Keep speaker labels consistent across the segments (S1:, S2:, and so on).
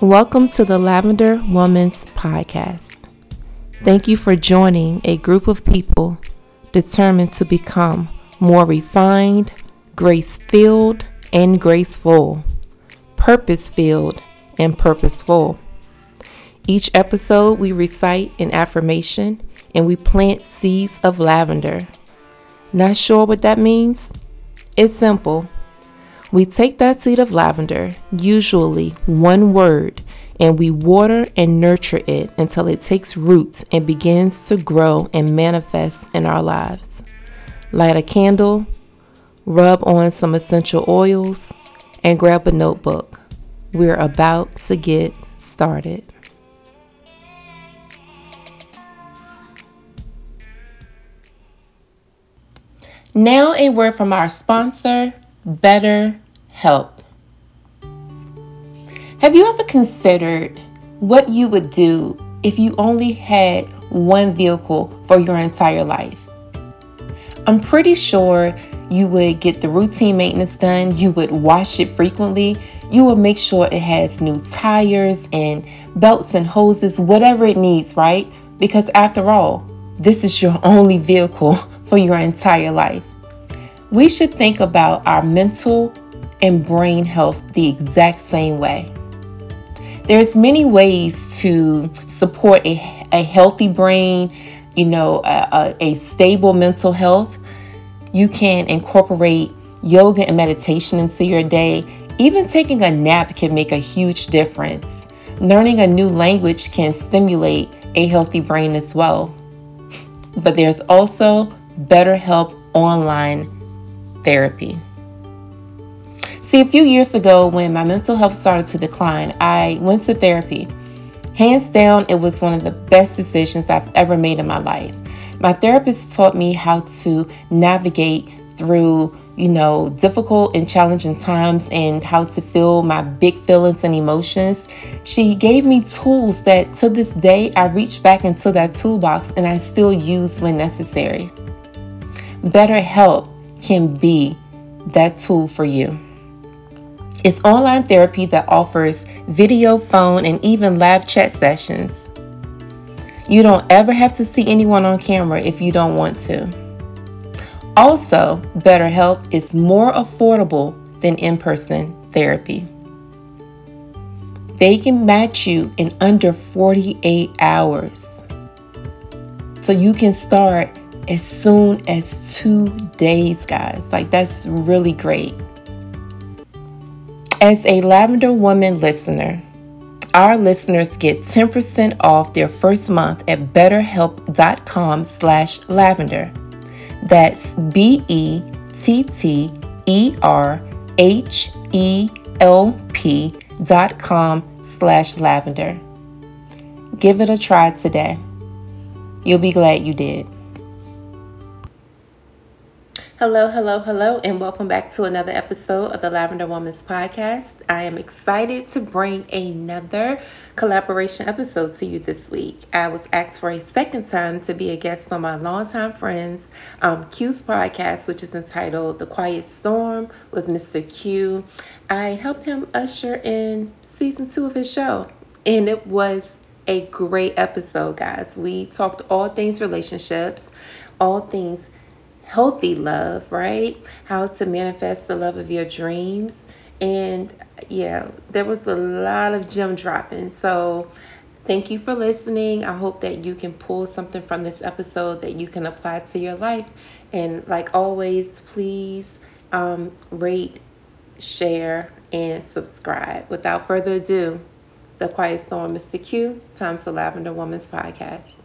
S1: Welcome to the Lavender Woman's Podcast. Thank you for joining a group of people determined to become more refined, grace filled, and graceful, purpose filled, and purposeful. Each episode, we recite an affirmation and we plant seeds of lavender. Not sure what that means? It's simple. We take that seed of lavender, usually one word, and we water and nurture it until it takes roots and begins to grow and manifest in our lives. Light a candle, rub on some essential oils, and grab a notebook. We're about to get started. Now, a word from our sponsor, Better Help. Have you ever considered what you would do if you only had one vehicle for your entire life? I'm pretty sure you would get the routine maintenance done, you would wash it frequently, you would make sure it has new tires and belts and hoses, whatever it needs, right? Because after all, this is your only vehicle for your entire life. We should think about our mental and brain health the exact same way. There's many ways to support a, a healthy brain, you know, a, a, a stable mental health. You can incorporate yoga and meditation into your day. Even taking a nap can make a huge difference. Learning a new language can stimulate a healthy brain as well. But there's also BetterHelp online therapy. See, a few years ago, when my mental health started to decline, I went to therapy. Hands down, it was one of the best decisions I've ever made in my life. My therapist taught me how to navigate through, you know, difficult and challenging times and how to feel my big feelings and emotions. She gave me tools that to this day I reach back into that toolbox and I still use when necessary. BetterHelp can be that tool for you. It's online therapy that offers video, phone, and even live chat sessions. You don't ever have to see anyone on camera if you don't want to. Also, BetterHelp is more affordable than in person therapy. They can match you in under 48 hours. So you can start as soon as two days, guys. Like, that's really great. As a Lavender Woman listener, our listeners get 10% off their first month at betterhelp.com slash lavender. That's B-E-T-T-E-R-H-E-L-P dot com slash lavender. Give it a try today. You'll be glad you did. Hello, hello, hello, and welcome back to another episode of the Lavender Woman's Podcast. I am excited to bring another collaboration episode to you this week. I was asked for a second time to be a guest on my longtime friends um, Q's podcast, which is entitled The Quiet Storm with Mr. Q. I helped him usher in season two of his show, and it was a great episode, guys. We talked all things relationships, all things healthy love, right? How to manifest the love of your dreams. And yeah, there was a lot of gem dropping. So thank you for listening. I hope that you can pull something from this episode that you can apply to your life. And like always, please um, rate, share, and subscribe. Without further ado, The Quiet Storm, Mr. Q, Times the Lavender Woman's Podcast.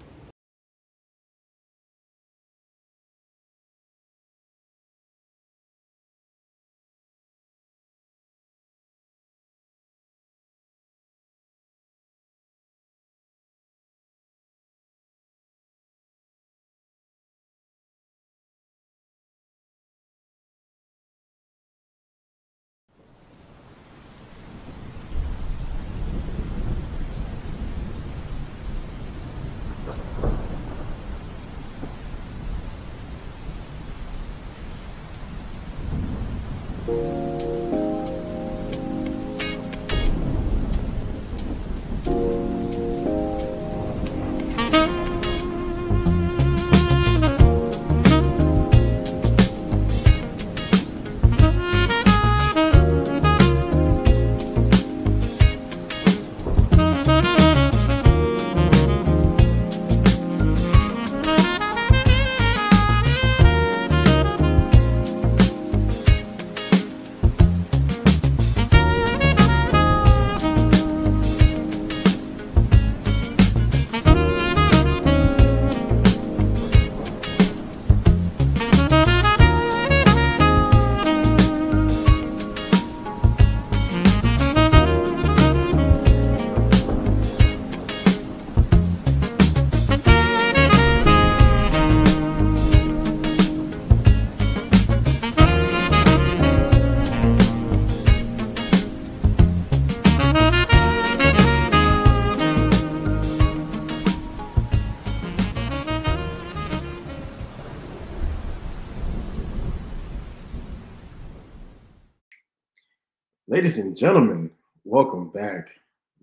S2: Ladies and gentlemen, welcome back.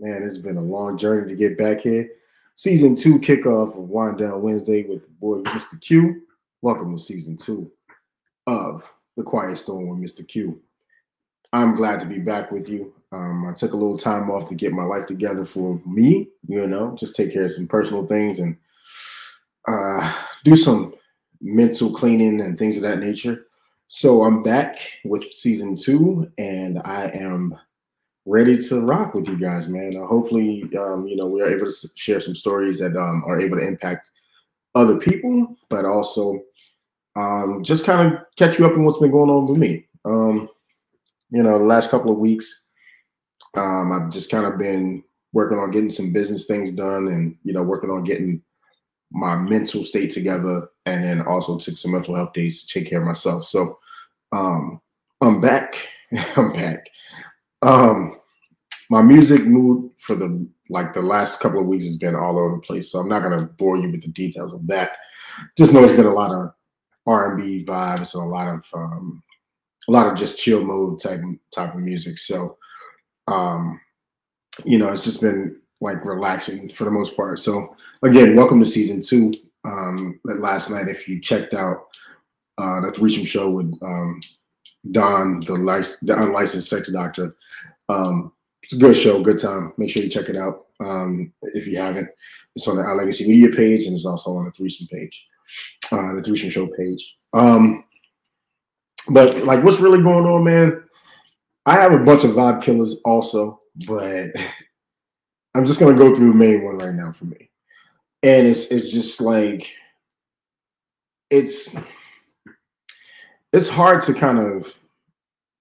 S2: Man, it's been a long journey to get back here. Season two kickoff of Wind Down Wednesday with the boy Mr. Q. Welcome to season two of The Quiet Storm with Mr. Q. I'm glad to be back with you. Um, I took a little time off to get my life together for me, you know, just take care of some personal things and uh, do some mental cleaning and things of that nature. So I'm back with season two, and I am ready to rock with you guys, man. Uh, hopefully, um, you know, we are able to share some stories that um, are able to impact other people, but also um, just kind of catch you up on what's been going on with me. Um, you know, the last couple of weeks, um, I've just kind of been working on getting some business things done, and you know, working on getting my mental state together, and then also took some mental health days to take care of myself. So um, I'm back. I'm back. Um, my music mood for the like the last couple of weeks has been all over the place, so I'm not gonna bore you with the details of that. Just know it's been a lot of R&B vibes and a lot of um, a lot of just chill mode type type of music. So, um, you know, it's just been like relaxing for the most part. So again, welcome to season two. Um, last night, if you checked out uh, the threesome show with um, Don, the, lic- the unlicensed sex doctor, um, it's a good show, good time. Make sure you check it out um, if you haven't. It's on the Our Legacy Media page and it's also on the threesome page, uh, the threesome show page. Um, but like, what's really going on, man? I have a bunch of vibe killers also, but I'm just gonna go through the main one right now for me. And it's it's just like it's it's hard to kind of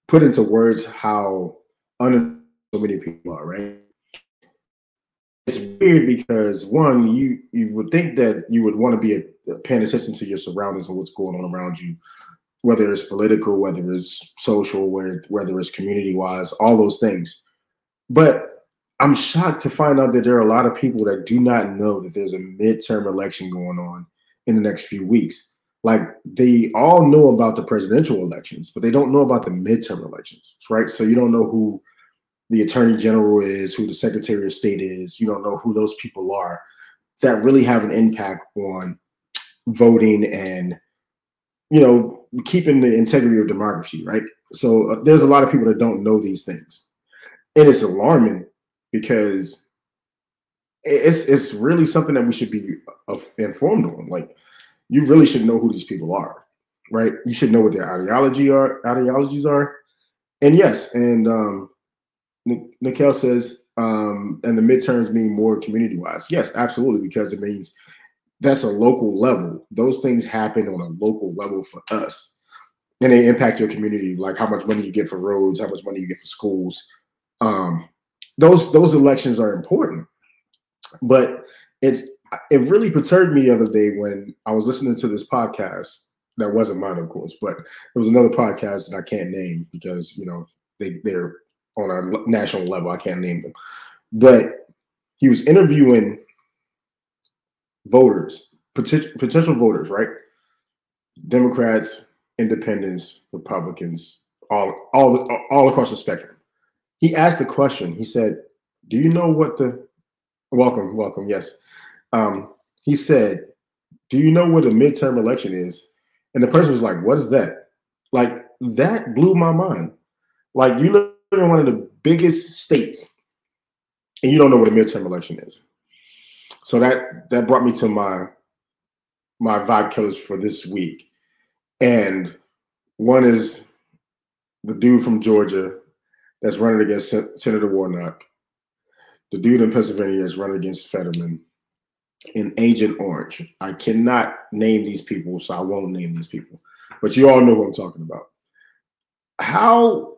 S2: put into words how un so many people are, right? It's weird because one, you you would think that you would want to be a, paying attention to your surroundings and what's going on around you, whether it's political, whether it's social, whether whether it's community wise, all those things. But I'm shocked to find out that there are a lot of people that do not know that there's a midterm election going on in the next few weeks. Like they all know about the presidential elections, but they don't know about the midterm elections, right? So you don't know who the attorney general is, who the secretary of state is. You don't know who those people are that really have an impact on voting and you know keeping the integrity of democracy, right? So uh, there's a lot of people that don't know these things, and it's alarming because it's it's really something that we should be uh, informed on. Like, you really should know who these people are, right? You should know what their ideology are ideologies are, and yes, and um, Nicole says, um, and the midterms mean more community wise. Yes, absolutely, because it means that's a local level. Those things happen on a local level for us, and they impact your community, like how much money you get for roads, how much money you get for schools. Um, those those elections are important. But it's it really perturbed me the other day when I was listening to this podcast that wasn't mine, of course, but it was another podcast that I can't name because you know they they're on a national level. I can't name them, but he was interviewing voters, potential potential voters, right? Democrats, Independents, Republicans, all all all across the spectrum he asked the question. He said, "Do you know what the welcome, welcome, yes." Um, he said, "Do you know what a midterm election is?" And the person was like, "What is that?" Like that blew my mind. Like you live in one of the biggest states, and you don't know what a midterm election is. So that that brought me to my my vibe killers for this week, and one is the dude from Georgia that's running against Sen- Senator Warnock, the dude in Pennsylvania is running against Fetterman, in Agent Orange. I cannot name these people, so I won't name these people, but you all know who I'm talking about. How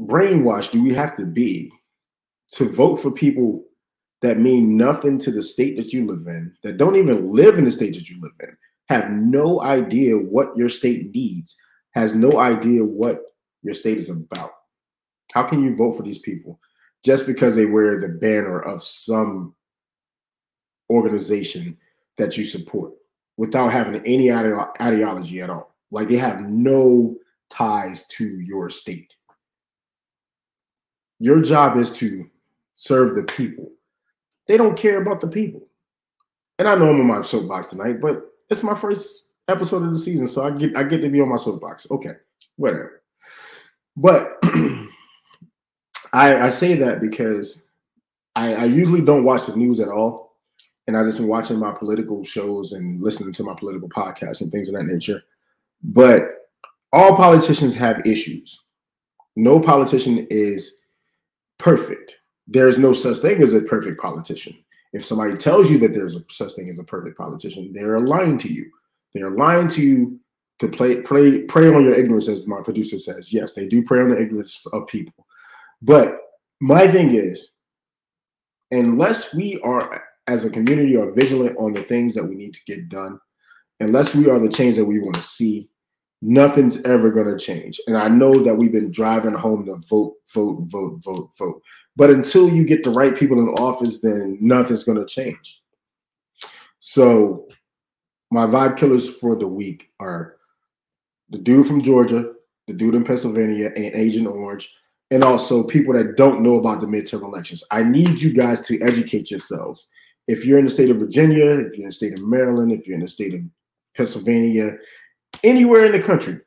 S2: brainwashed do we have to be to vote for people that mean nothing to the state that you live in, that don't even live in the state that you live in, have no idea what your state needs, has no idea what your state is about? How can you vote for these people just because they wear the banner of some organization that you support without having any ideology at all? Like they have no ties to your state. Your job is to serve the people. They don't care about the people. And I know I'm on my soapbox tonight, but it's my first episode of the season, so I get I get to be on my soapbox. Okay, whatever. But I, I say that because I, I usually don't watch the news at all, and I've just been watching my political shows and listening to my political podcasts and things of that nature. But all politicians have issues. No politician is perfect. There's no such thing as a perfect politician. If somebody tells you that there's a such thing as a perfect politician, they're lying to you. They're lying to you to play, play, prey on your ignorance, as my producer says. Yes, they do prey on the ignorance of people. But my thing is, unless we are, as a community, are vigilant on the things that we need to get done, unless we are the change that we want to see, nothing's ever going to change. And I know that we've been driving home to vote, vote, vote, vote, vote. But until you get the right people in office, then nothing's going to change. So, my vibe killers for the week are the dude from Georgia, the dude in Pennsylvania, and Agent Orange, and also people that don't know about the midterm elections. I need you guys to educate yourselves. If you're in the state of Virginia, if you're in the state of Maryland, if you're in the state of Pennsylvania, anywhere in the country,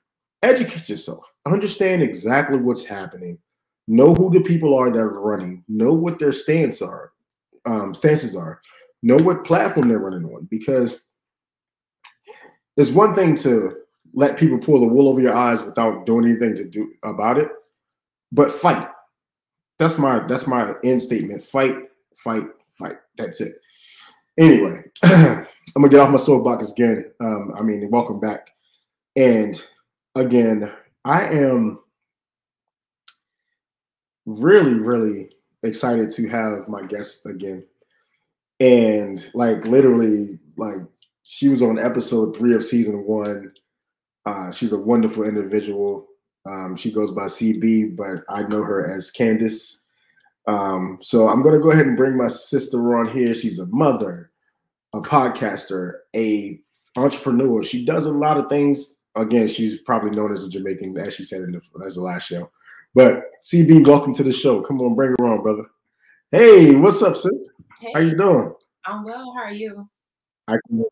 S2: educate yourself. Understand exactly what's happening. Know who the people are that are running. Know what their stance are, um, stances are. Know what platform they're running on. Because it's one thing to let people pull the wool over your eyes without doing anything to do about it, but fight. That's my that's my end statement. Fight, fight, fight. That's it. Anyway, I'm gonna get off my soapbox again. Um, I mean, welcome back. And again, I am really, really excited to have my guest again. And like literally, like she was on episode three of season one. Uh, she's a wonderful individual. Um, she goes by CB, but I know her as Candace. Um, so I'm going to go ahead and bring my sister on here. She's a mother, a podcaster, a entrepreneur. She does a lot of things. Again, she's probably known as a Jamaican, as she said in the, as the last show. But CB, welcome to the show. Come on, bring her on, brother. Hey, what's up, sis? Hey, How you doing?
S1: I'm well. How are you?
S2: I can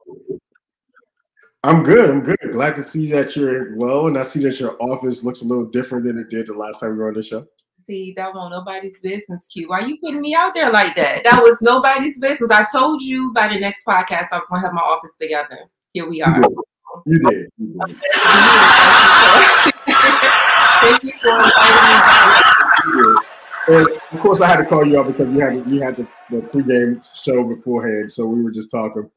S2: I'm good. I'm good. Glad to see that you're well, and I see that your office looks a little different than it did the last time we were on the show.
S1: See, that was nobody's business, Q. Why are you putting me out there like that? That was nobody's business. I told you by the next podcast I was gonna have my office together. Here we are.
S2: You did. You did. You did.
S1: Thank you for inviting
S2: me. And of course, I had to call you out because we had we had the, the pregame show beforehand, so we were just talking.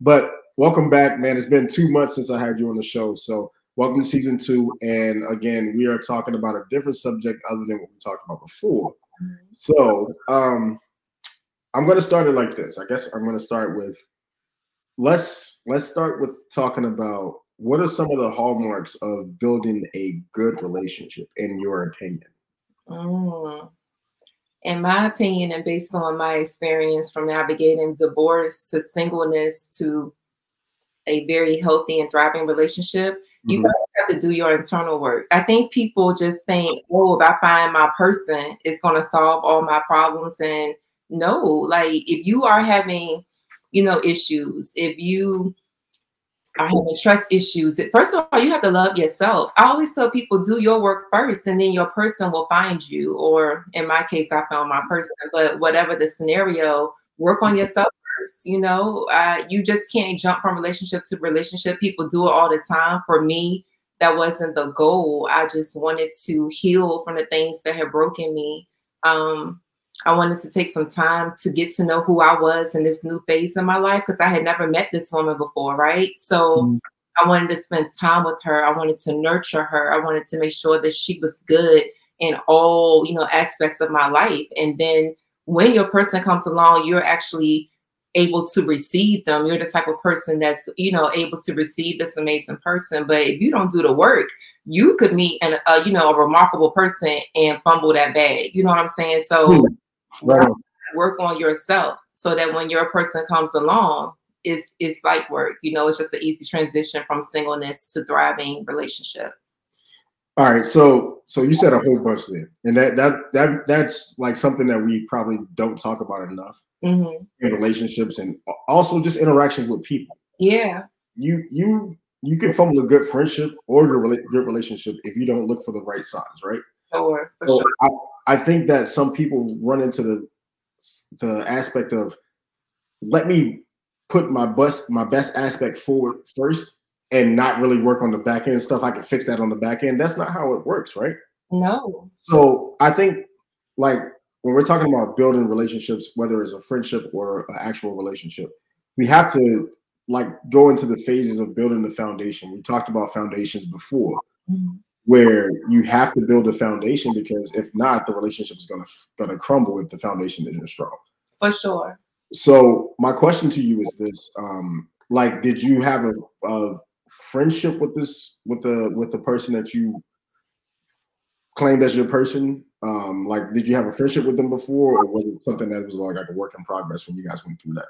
S2: But welcome back, man. It's been two months since I had you on the show. So welcome to season two. And again, we are talking about a different subject other than what we talked about before. So um I'm gonna start it like this. I guess I'm gonna start with let's let's start with talking about what are some of the hallmarks of building a good relationship in your opinion?
S1: Mm. In my opinion, and based on my experience from navigating divorce to singleness to a very healthy and thriving relationship, mm-hmm. you guys have to do your internal work. I think people just think, oh, if I find my person, it's going to solve all my problems. And no, like if you are having, you know, issues, if you are having trust issues, first of all, you have to love yourself. I always tell people, do your work first, and then your person will find you. Or in my case, I found my person, but whatever the scenario, work on yourself you know, uh, you just can't jump from relationship to relationship. People do it all the time. For me, that wasn't the goal. I just wanted to heal from the things that had broken me. Um, I wanted to take some time to get to know who I was in this new phase of my life because I had never met this woman before, right? So mm. I wanted to spend time with her. I wanted to nurture her. I wanted to make sure that she was good in all, you know, aspects of my life. And then when your person comes along, you're actually able to receive them. You're the type of person that's, you know, able to receive this amazing person. But if you don't do the work, you could meet an, a, you know, a remarkable person and fumble that bag. You know what I'm saying? So hmm. right. work on yourself so that when your person comes along, it's it's like work. You know, it's just an easy transition from singleness to thriving relationship.
S2: All right, so so you said a whole bunch there, and that that that that's like something that we probably don't talk about enough
S1: hmm
S2: in relationships, and also just interactions with people.
S1: Yeah.
S2: You you you can fumble a good friendship or a good good relationship if you don't look for the right signs, right?
S1: Sure. For
S2: So
S1: sure.
S2: I, I think that some people run into the the aspect of let me put my best my best aspect forward first and not really work on the back end stuff. I can fix that on the back end. That's not how it works, right?
S1: No.
S2: So I think like when we're talking about building relationships, whether it's a friendship or an actual relationship, we have to like go into the phases of building the foundation. We talked about foundations before
S1: Mhm.
S2: where you have to build a foundation because if not, the relationship is gonna gonna crumble if the foundation isn't strong.
S1: For sure.
S2: So my question to you is this: um, like, did you have a, a friendship with this with the with the person that you claimed as your person? Um, like, did you have a friendship with them before, or was it something that was like, like a work in progress when you guys went through that?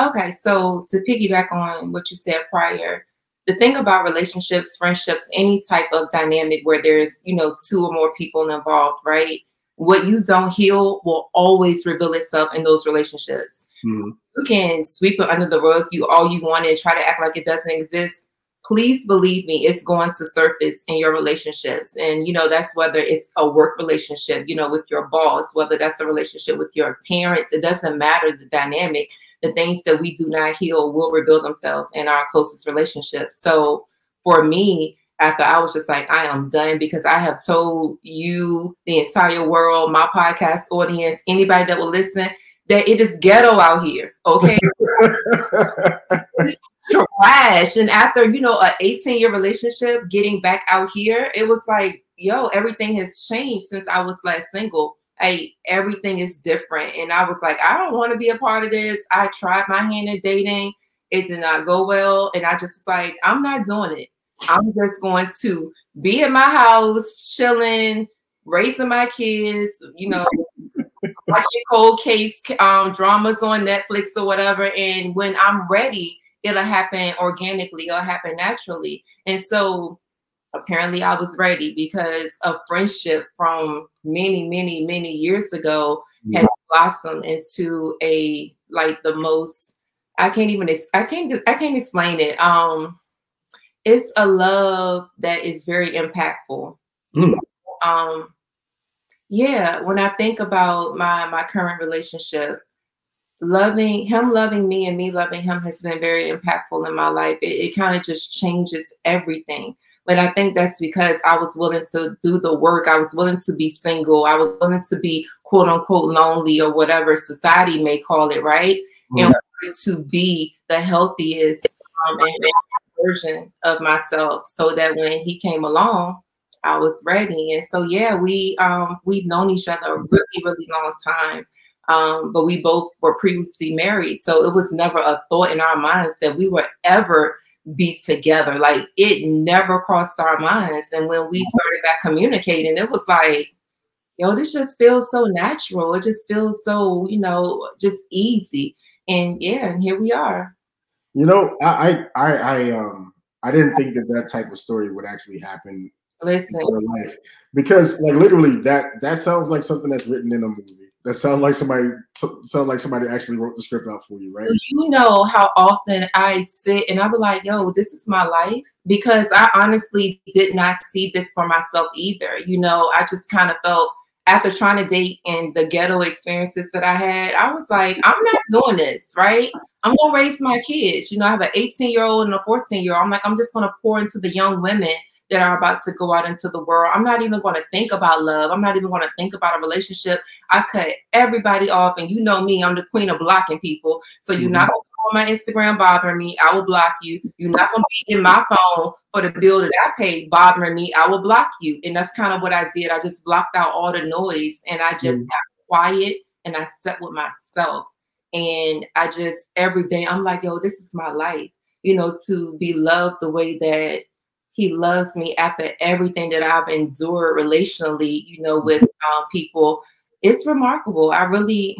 S1: Okay, so to piggyback on what you said prior, the thing about relationships, friendships, any type of dynamic where there's, you know, two or more people involved, right? What you don't heal will always reveal itself in those relationships. You can sweep it under the rug you all you want and try to act like it doesn't exist. Please believe me, it's going to surface in your relationships. And you know, that's whether it's a work relationship, you know, with your boss, whether that's a relationship with your parents, it doesn't matter the dynamic the things that we do not heal will reveal themselves in our closest relationships. So for me, after I was just like, I am done because I have told you, the entire world, my podcast audience, anybody that will listen, that it is ghetto out here. Okay. Trash. And after, you know, a 18 year relationship, getting back out here, it was like, yo, everything has changed since I was last single hey, everything is different. And I was like, I don't want to be a part of this. I tried my hand in dating, it did not go well. And I just was like, I'm not doing it. I'm just going to be in my house, chilling, raising my kids, you know, watching cold case um, dramas on Netflix or whatever. And when I'm ready, it'll happen organically, it'll happen naturally. And so apparently I was ready because a friendship from many, many, many years ago has blossomed into a like the most I can't even I can't I can't explain it. Um it's a love that is very impactful.
S2: Mm.
S1: Um yeah, when I think about my my current relationship, loving him loving me and me loving him has been very impactful in my life. It, it kind of just changes everything. But I think that's because I was willing to do the work. I was willing to be single. I was willing to be quote unquote lonely or whatever society may call it, right? And to be the healthiest um, and version of myself so that when he came along, I was ready. And so yeah, we um we've known each other a really, really long time. Um, but we both were previously married. So it was never a thought in our minds that we would ever be together. Like it never crossed our minds. And when we started back communicating, it was like, yo, this just feels so natural. It just feels so, you know, just easy. And yeah, and here we are.
S2: You know, I, I, I, I, um, I didn't think that that type of story would actually happen
S1: Listen,
S2: in real life because, like, literally, that that sounds like something that's written in a movie. That sounds like somebody sounds like somebody actually wrote the script out for you, right?
S1: you know how often I sit and I be like, yo, this is my life. Because I honestly did not see this for myself either. You know, I just kind of felt after trying to date and the ghetto experiences that I had, I was like, I'm not doing this, right? I'm gonna raise my kids. You know, I have an 18 year old and a 14 year old. I'm like, I'm just gonna pour into the young women that are about to go out into the world. I'm not even gonna think about love. I'm not even gonna think about a relationship. I cut everybody off, and you know me, I'm the queen of blocking people. So you're not gonna come on my Instagram bothering me. I will block you. You're not gonna be in my phone for the bill that I paid bothering me. I will block you. And that's kind of what I did. I just blocked out all the noise and I just
S2: Mhm.
S1: got quiet and I sat with myself. And I just every day I'm like, yo, this is my life. You know, to be loved the way that he loves me after everything that I've endured relationally, you know, with um, people. It's remarkable. I really,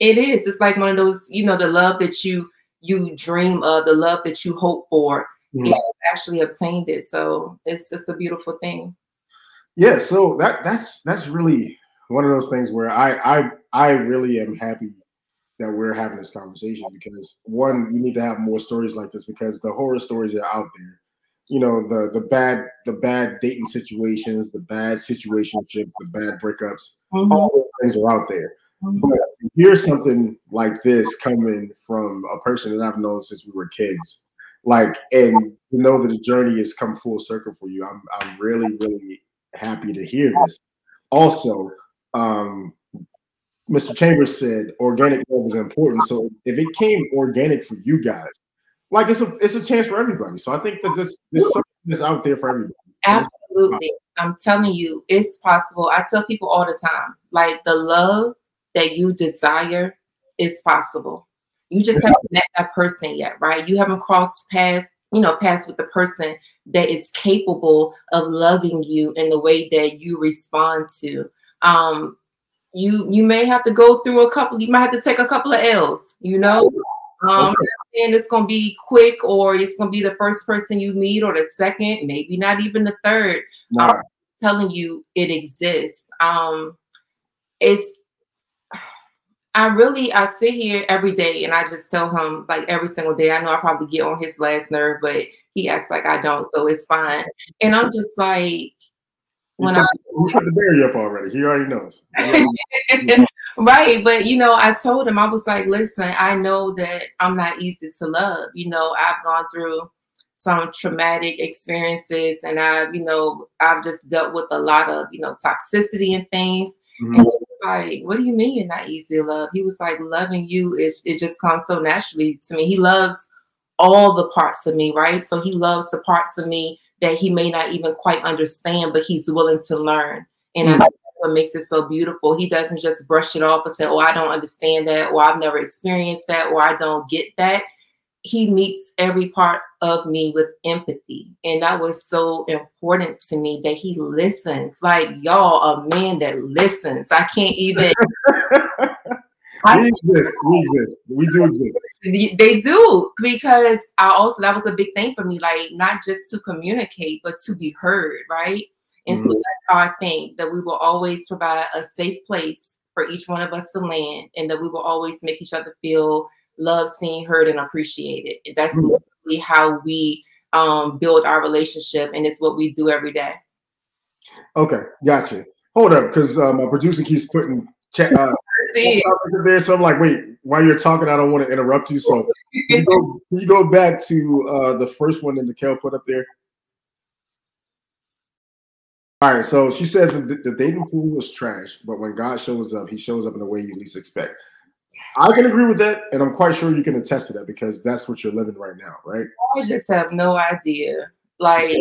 S1: it is. It's like one of those, you know, the love that you you dream of, the love that you hope for,
S2: Mhm.
S1: and you actually obtained it. So it's just a beautiful thing.
S2: Yeah, so that that's that's really one of those things where I I I really am happy that we're having this conversation because one, we need to have more stories like this because the horror stories are out there. You know, the the bad the bad dating situations, the bad situationships, the bad breakups,
S1: Mhm.
S2: all those things are out there.
S1: Mhm.
S2: But to hear something like this coming from a person that I've known since we were kids, like, and to know that the journey has come full circle for you, I'm I'm really really happy to hear this. Also, um, Mr. Chambers said organic love is important. So if it came organic for you guys, like it's a it's a chance for everybody. So I think that this this something that's out there for everybody.
S1: Absolutely. I'm telling you, it's possible. I tell people all the time, like the love that you desire is possible. You just haven't met that person yet, right? You haven't crossed paths, you know, paths with the person that is capable of loving you in the way that you respond to. Um, you you may have to go through a couple, you might have to take a couple of L's, you know. Um, and it's gonna be quick, or it's gonna be the first person you meet, or the second, maybe not even the third.
S2: Nah,
S1: telling you it exists. Um, it's I really I sit here every day and I just tell him like every single day. I know I probably get on his last nerve, but he acts like I don't, so it's fine. And I'm just like when
S2: you
S1: I
S2: put, you put the barrier up already. He already knows.
S1: right, but you know, I told him I was like, listen, I know that I'm not easy to love. You know, I've gone through some traumatic experiences and I've, you know, I've just dealt with a lot of, you know, toxicity and things. And he was like, What do you mean you're not easy to love? He was like, Loving you is it just comes so naturally to me. He loves all the parts of me, right? So he loves the parts of me that he may not even quite understand, but he's willing to learn. And I
S2: Mm.
S1: think that's what makes it so beautiful. He doesn't just brush it off and say, Oh, I don't understand that, or I've never experienced that, or I don't get that. He meets every part of me with empathy. And that was so important to me that he listens. Like, y'all, a man that listens. I can't even. I
S2: we exist. We exist. We do exist.
S1: They do because I also that was a big thing for me, like not just to communicate, but to be heard, right? And so
S2: Mhm.
S1: that's how I think that we will always provide a safe place for each one of us to land, and that we will always make each other feel loved, seen, heard, and appreciated. That's literally how we um, build our relationship, and it's what we do every day.
S2: Okay, gotcha. Hold up, because uh, my producer keeps putting chat uh,
S1: See,
S2: there. So I'm like, wait, while you're talking, I don't want to interrupt you. So you go, you go back to uh, the first one that Nicole put up there? All right, so she says the, the dating pool was trash, but when God shows up, he shows up in the way you least expect. I can agree with that, and I'm quite sure you can attest to that because that's what you're living right now, right?
S1: I just have no idea. Like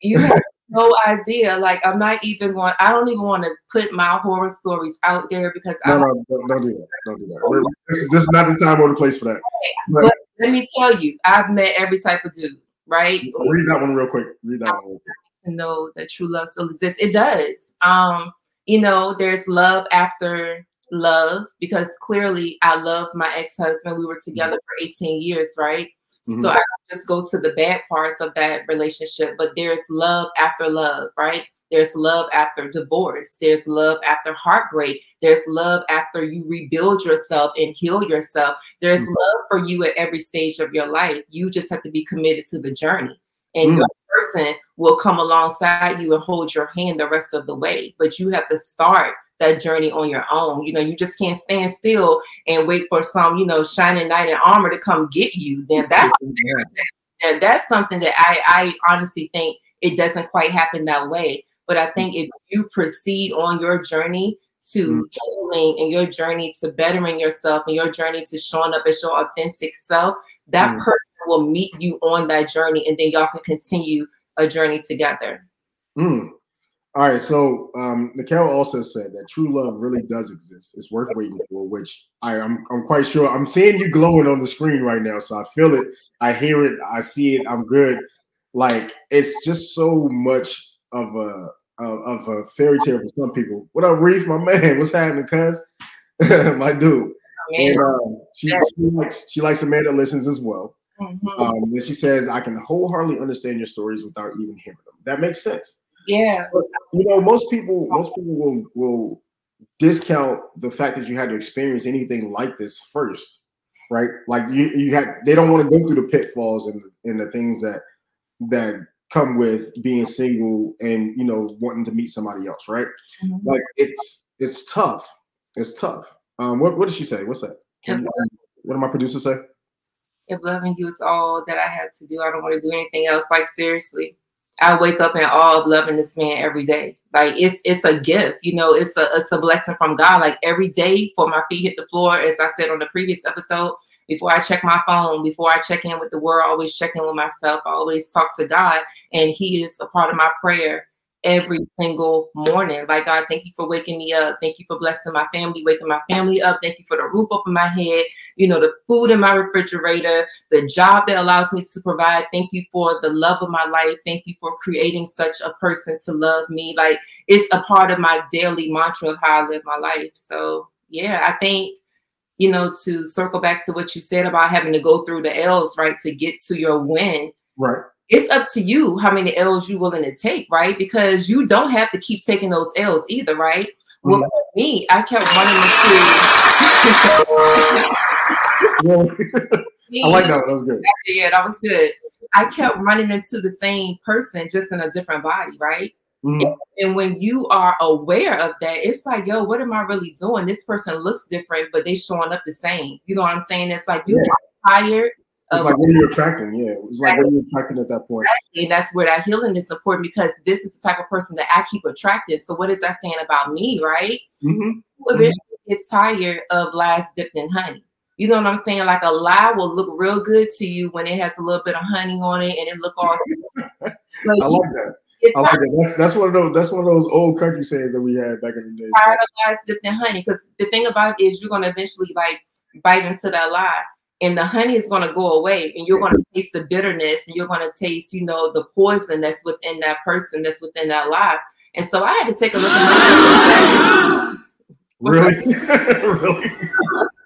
S1: you have no idea. Like I'm not even going. I don't even want to put my horror stories out there because I
S2: No, no, don't, don't do that. Don't do that. We're- this, is, this is not the time or the place for that. But
S1: let me tell you, I've met every type of dude, right?
S2: read that one real quick. Read that one.
S1: To know that true love still exists. It does. Um, you know, there's love after love because clearly I love my ex-husband. We were together for 18 years, right?
S2: Mhm.
S1: So I just go to the bad parts of that relationship, but there's love after love, right? There's love after divorce. There's love after heartbreak. There's love after you rebuild yourself and heal yourself. There's
S2: Mhm.
S1: love for you at every stage of your life. You just have to be committed to the journey. And
S2: Mm.
S1: your person will come alongside you and hold your hand the rest of the way. But you have to start that journey on your own. You know, you just can't stand still and wait for some, you know, shining knight in armor to come get you. Then that's and that's something that I, I honestly think it doesn't quite happen that way. But I think if you proceed on your journey to mm. healing and your journey to bettering yourself and your journey to showing up as your authentic self, that
S2: Mm.
S1: person will meet you on that journey and then y'all can continue a journey together.
S2: Mm. All right, so um, Nicole also said that true love really does exist. It's worth waiting for, which I, I'm I'm quite sure. I'm seeing you glowing on the screen right now, so I feel it, I hear it, I see it. I'm good. Like it's just so much of a of, of a fairy tale for some people. What up, Reef, my man? What's happening, cuz? my dude. And um, she, she likes she likes Amanda listens as well.
S1: mhm.
S2: Um, and she says, I can wholeheartedly understand your stories without even hearing them. That makes sense.
S1: Yeah.
S2: But, you know, most people most people will will discount the fact that you had to experience anything like this first, right? Like you you had they don't want to go through the pitfalls and and the things that that come with being single and you know wanting to meet somebody else, right?
S1: Mhm.
S2: Like it's it's tough. It's tough. Um, what what did she say? What's that?
S1: If,
S2: What did my producer say?
S1: if loving you is all that I have to do, I don't want to do anything else. Like seriously. I wake up in awe of loving this man every day. Like it's it's a gift, you know, it's a it's a blessing from God. Like every day before my feet hit the floor, as I said on the previous episode, before I check my phone, before I check in with the world, I always check in with myself. I always talk to God, and He is a part of my prayer every single morning. Like God, thank you for waking me up. Thank you for blessing my family, waking my family up. Thank you for the roof over my head. You know, the food in my refrigerator, the job that allows me to provide. Thank you for the love of my life. Thank you for creating such a person to love me. Like it's a part of my daily mantra of how I live my life. So yeah, I think you know to circle back to what you said about having to go through the L's right to get to your win.
S2: Right.
S1: It's up to you how many L's you're willing to take, right? Because you don't have to keep taking those L's either, right? Well, for me, I kept running into.
S2: I like that. That was good.
S1: yeah, that was good. I kept running into the same person, just in a different body, right?
S2: Mhm.
S1: And when you are aware of that, it's like, yo, what am I really doing? This person looks different, but they showing up the same. You know what I'm saying? It's like you
S2: Yeah.
S1: tired
S2: It's like what are you attracting? Yeah. It's like what are you attracting at that point?
S1: and that's where that healing is important because this is the type of person that I keep attracted. So what is that saying about me, right?
S2: Mhm.
S1: You eventually get tired of lies dipped in honey. You know what I'm saying? Like a lie will look real good to you when it has a little bit of honey on it and it look all.
S2: I
S1: you
S2: like that. I like it. That's that's one of those that's one of those old country sayings that we had back in the day.
S1: tired of lies dipped in honey because the thing about it is you're gonna eventually like bite into that lie. And the honey is gonna go away, and you're gonna taste the bitterness, and you're gonna taste, you know, the poison that's within that person, that's within that life And so I had to take a look at myself.
S2: Really? really?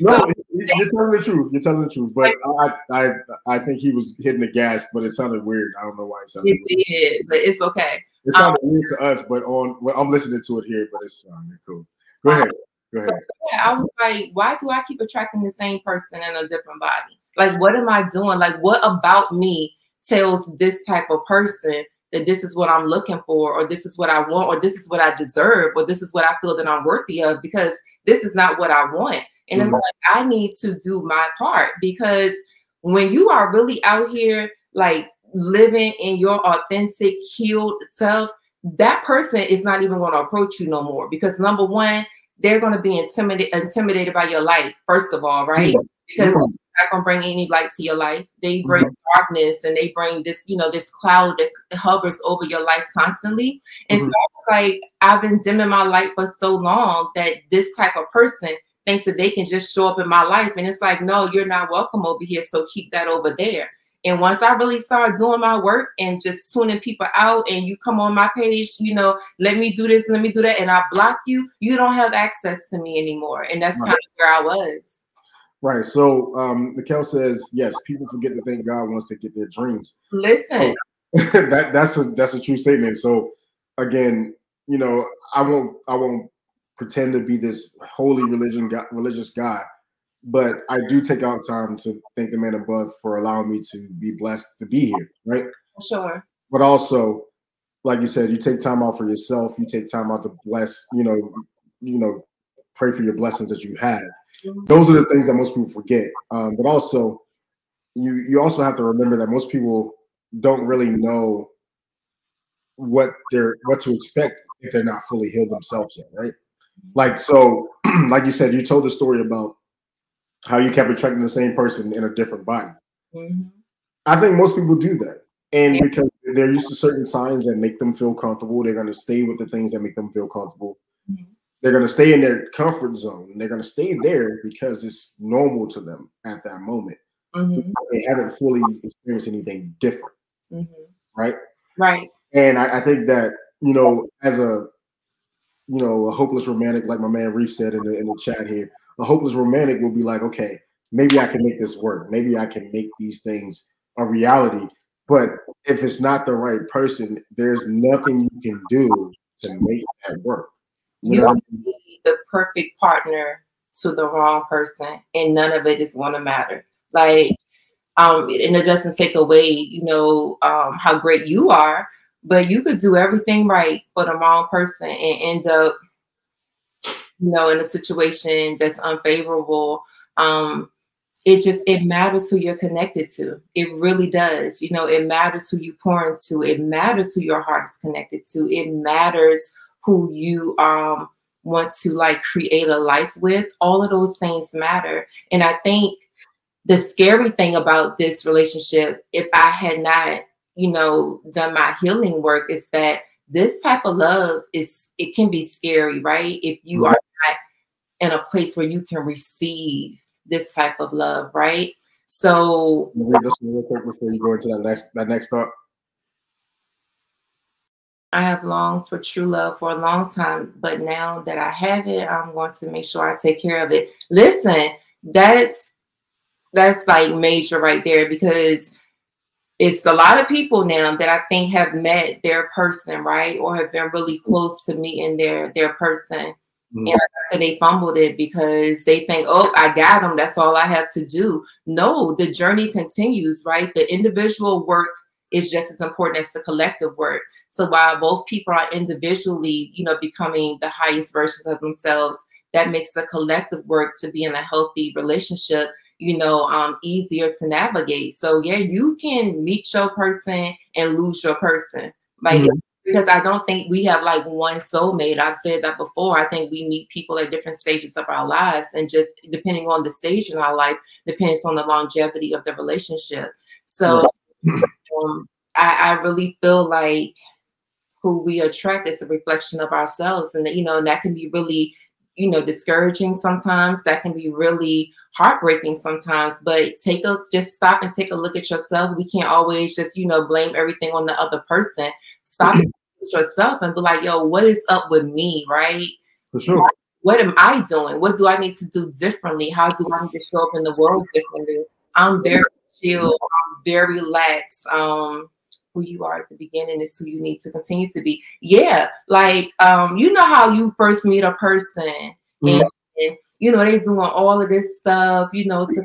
S2: No,
S1: So-
S2: you're telling the truth. You're telling the truth. But I, I, I think he was hitting the gas, but it sounded weird. I don't know why it sounded.
S1: It
S2: Weird.
S1: did, but it's okay.
S2: It sounded um, weird to us, but on well, I'm listening to it here, but it's sounding cool. Go um, ahead.
S1: So yeah, I was like, why do I keep attracting the same person in a different body? Like, what am I doing? Like, what about me tells this type of person that this is what I'm looking for, or this is what I want, or this is what I deserve, or this is what I feel that I'm worthy of? Because this is not what I want. And it's
S2: Mhm.
S1: like, I need to do my part because when you are really out here, like living in your authentic, healed self, that person is not even going to approach you no more because number one, they're going to be intimidated intimidated by your light first of all right? Because they're not going to bring any light to your life. They bring darkness and they bring this you know this cloud that hovers over your life constantly. And so
S2: Mhm.
S1: I was like i've been dimming my light for so long that this type of person thinks that they can just show up in my life. And it's like no you're not welcome over here so keep that over there and once I really start doing my work and just tuning people out, and you come on my page, you know, let me do this, let me do that, and I block you, you don't have access to me anymore. And that's
S2: Right.
S1: kind of where I was.
S2: Right. So um Mikkel says, yes, people forget to think God wants to get their dreams.
S1: Listen,
S2: that that's a that's a true statement. So again, you know, I won't I won't pretend to be this holy religion religious guy, but I do take out time to thank the man above for allowing me to be blessed to be here, right?
S1: sure.
S2: But also, like you said, you take time out for yourself. You take time out to bless. You know, you know, pray for your blessings that you have.
S1: Mhm.
S2: Those are the things that most people forget. Um, but also, you you also have to remember that most people don't really know what they're what to expect if they're not fully healed themselves yet, right? Like so, like you said, you told the story about how you kept attracting the same person in a different body.
S1: Mhm.
S2: I think most people do that. And
S1: Yeah.
S2: because they're used to certain signs that make them feel comfortable, they're going to stay with the things that make them feel comfortable.
S1: Mhm.
S2: They're going to stay in their comfort zone. They're going to stay there because it's normal to them at that moment.
S1: Mhm.
S2: They haven't fully experienced anything different,
S1: Mhm.
S2: right?
S1: Right.
S2: And I, I think that, you know, as a, you know, a hopeless romantic, like my man Reef said in the in the chat here, a hopeless romantic will be like, okay, maybe I can make this work. Maybe I can make these things a reality. But if it's not the right person, there's nothing you can do to make that work.
S1: You, you know? need the perfect partner to the wrong person, and none of it is going to matter. Like, um, and it doesn't take away, you know, um, how great you are, but you could do everything right for the wrong person and end up, you know, in a situation that's unfavorable. Um, it just it matters who you're connected to. It really does. You know, it matters who you pour into. It matters who your heart is connected to. It matters who you um want to like create a life with. All of those things matter. And I think the scary thing about this relationship, if I had not, you know, done my healing work, is that this type of love is it can be scary, right? If you are in a place where you can receive this type of love, right? So
S2: read this one real quick before you go into that next that next thought.
S1: I have longed for true love for a long time, but now that I have it, I'm going to make sure I take care of it. Listen, that's that's like major right there because it's a lot of people now that I think have met their person, right? Or have been really close to meeting their their person. Mm-hmm. And like I said, they fumbled it because they think, oh, I got them. That's all I have to do. No, the journey continues, right? The individual work is just as important as the collective work. So while both people are individually, you know, becoming the highest versions of themselves, that makes the collective work to be in a healthy relationship you know, um, easier to navigate. So yeah, you can meet your person and lose your person. Like mm-hmm. Because I don't think we have like one soulmate. I've said that before. I think we meet people at different stages of our lives, and just depending on the stage in our life, depends on the longevity of the relationship. So um, I, I really feel like who we attract is a reflection of ourselves, and you know, and that can be really you know discouraging sometimes that can be really heartbreaking sometimes but take a just stop and take a look at yourself we can't always just you know blame everything on the other person stop. yourself and be like yo what is up with me right?
S2: For sure.
S1: What am i doing? What do i need to do differently? How do i need to show up in the world differently? I'm very chill. I'm very relaxed. Um who you are at the beginning is who you need to continue to be. Yeah, like um, you know how you first meet a person mm-hmm. and, and, you know they doing all of this stuff, you know, to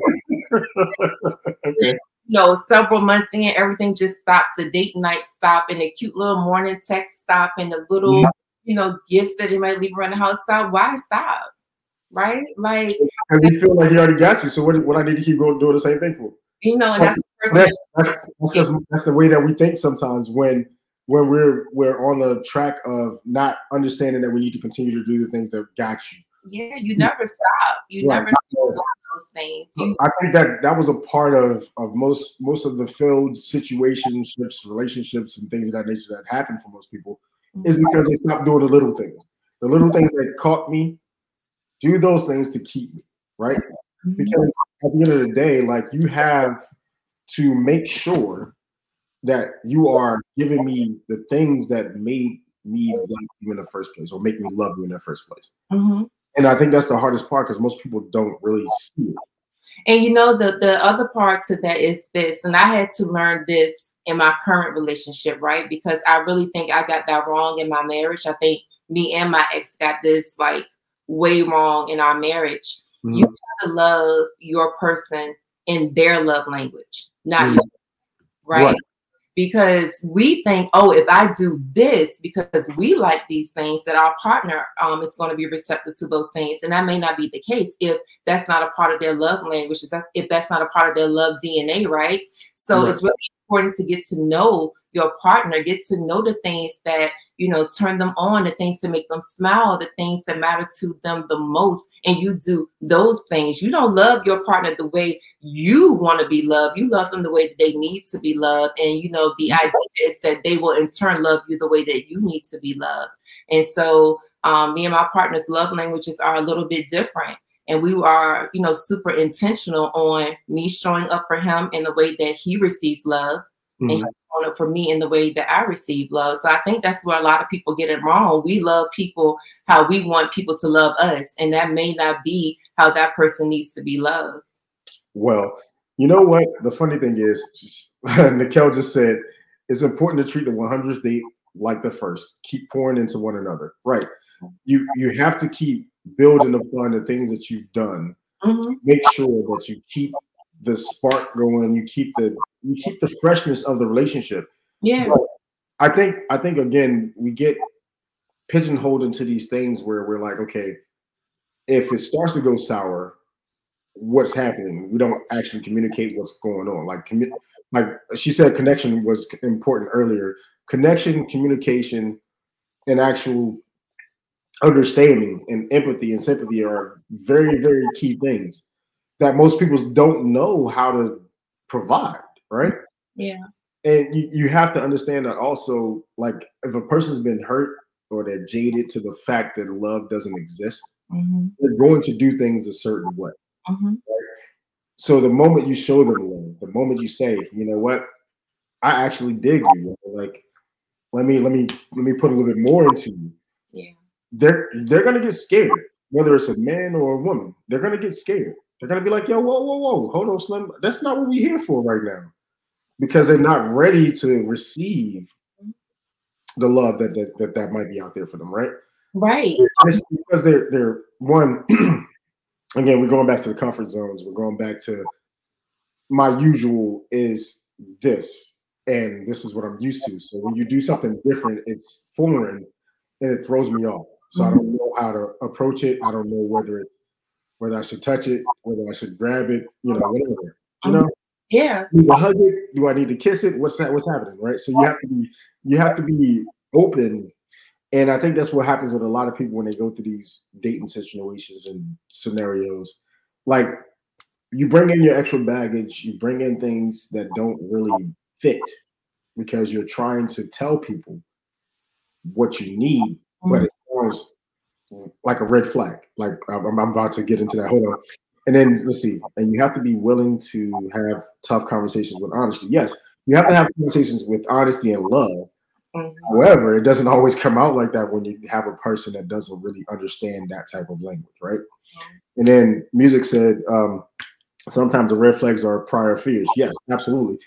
S1: okay. You know, several months in, everything just stops. The date night stop, and the cute little morning text stop, and the little mm-hmm. you know gifts that they might leave around the house stop. Why stop? Right? Like
S2: because you feel like he already got you. So what? What I need to keep going doing the same thing for?
S1: You know, and that's
S2: that's, that's, that's just that's the way that we think sometimes when when we're we're on the track of not understanding that we need to continue to do the things that got you.
S1: Yeah, you never stop. You right. never stop those things.
S2: I think that that was a part of of most most of the failed situationships, relationships, and things of that nature that happen for most people mm-hmm. is because they stopped doing the little things. The little things that caught me, do those things to keep me, right? Mm-hmm. Because at the end of the day, like you have to make sure that you are giving me the things that made me like you in the first place or make me love you in the first place. Mm-hmm. And I think that's the hardest part because most people don't really see it.
S1: And you know, the the other part to that is this, and I had to learn this in my current relationship, right? Because I really think I got that wrong in my marriage. I think me and my ex got this like way wrong in our marriage. Mm-hmm. You have to love your person in their love language not mm. yours, right? right? Because we think, oh, if I do this because we like these things, that our partner um, is going to be receptive to those things, and that may not be the case if that's not a part of their love language, if that's not a part of their love DNA, right? So it's really important to get to know your partner, get to know the things that you know turn them on, the things that make them smile, the things that matter to them the most, and you do those things. You don't love your partner the way you want to be loved. You love them the way that they need to be loved, and you know the idea is that they will in turn love you the way that you need to be loved. And so, um, me and my partner's love languages are a little bit different and we are you know super intentional on me showing up for him in the way that he receives love mm-hmm. and showing up for me in the way that i receive love so i think that's where a lot of people get it wrong we love people how we want people to love us and that may not be how that person needs to be loved
S2: well You know what? The funny thing is, Nicole just said it's important to treat the 100th date like the first. Keep pouring into one another. Right. You you have to keep building upon the things that you've done.
S1: Mhm.
S2: Make sure that you keep the spark going. You keep the you keep the freshness of the relationship.
S1: Yeah.
S2: I think I think again we get pigeonholed into these things where we're like, okay, if it starts to go sour, what's happening? We don't actually communicate what's going on. Like commu- like she said, connection was important earlier. Connection, communication, and actual understanding and empathy and sympathy are very very key things that most people don't know how to provide. Right
S1: Yeah.
S2: and you, you have to understand that also like if a person's been hurt or they're jaded to the fact that love doesn't exist
S1: Mhm.
S2: they're going to do things a certain way
S1: Mhm.
S2: so the moment you show them love the moment you say you know what i actually dig you, you like let me let me let me put a little bit more into you
S1: Yeah.
S2: they're they're gonna get scared whether it's a man or a woman they're gonna get scared they're gonna be like yo whoa whoa whoa hold on slim. That's not what we're here for right now. Because they're not ready to receive the love that that, that, that might be out there for them right?
S1: Right.
S2: it's because they're they're one again we're going back to the comfort zones. We're going back to my usual is this and this is what i'm used to. So when you do something different it's foreign and it throws me off. So i don't mm-hmm. know how to approach it. I don't know whether it's whether i should touch it whether i should grab it you know whatever you um, know
S1: Yeah.
S2: do I hug it? Do I need to kiss it? What's that? What's happening? Right. So you have to be you have to be open. And I think that's what happens with a lot of people when they go through these dating situations and scenarios. Like you bring in your extra baggage, you bring in things that don't really fit because you're trying to tell people what you need, but mm-hmm. it sounds like a red flag. Like I'm, I'm about to get into that. Hold on. And then let's see. And you have to be willing to have tough conversations with honesty. Yes, you have to have conversations with honesty and love.
S1: Mhm.
S2: However, it doesn't always come out like that when you have a person that doesn't really understand that type of language, right? And then music said um, sometimes the red flags are prior fears. Yes, absolutely.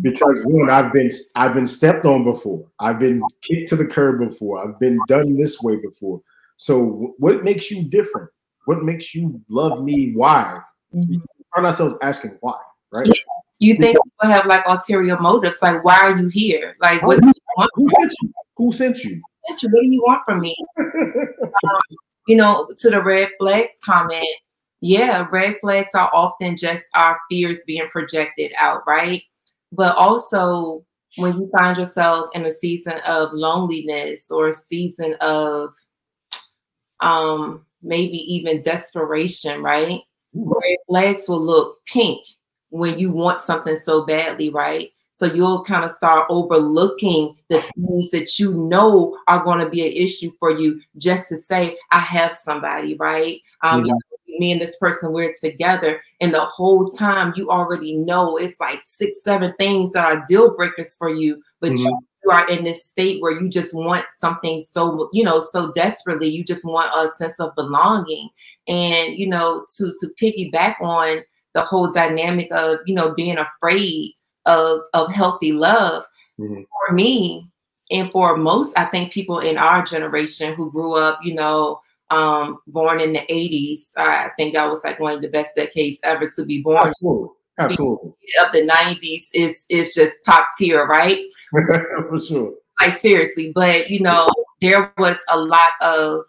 S2: Because one, I've been I've been stepped on before. I've been kicked to the curb before. I've been done this way before. So, what makes you different? What makes you love me? Why?
S1: Mhm.
S2: We find ourseldes asking why, right?
S1: Yeah. You think people have like ulterior motives? Like, why are you here? Like, what do you want?
S2: Who sent you? Who sent you?
S1: What do you want from me? you know, to the red flags comment, yeah, red flags are often just our fears being projected out, right? But also, when you find yourself in a season of loneliness or a season of um, maybe even desperation, right? Red flags will look pink when you want something so badly, right? So you'll kind of start overlooking the things that you know are going to be an issue for you just to say, I have somebody, right? Um, me and this person, we're together. And the whole time you already know it's like six, seven things that are deal breakers for you, but
S2: Mhm.
S1: you, you are in this state where you just want something so, you know, so desperately. You just want a sense of belonging. And, you know, to to piggyback on the whole dynamic of, you know, being afraid of of healthy love
S2: Mhm.
S1: for me and for most i think people in our generation who grew up you know um born in the 80s i think that was like one of the best decades ever to be born
S2: Absolutely. Absolutely.
S1: of the 90s is is just top tier right
S2: For sure.
S1: like seriously but you know there was a lot of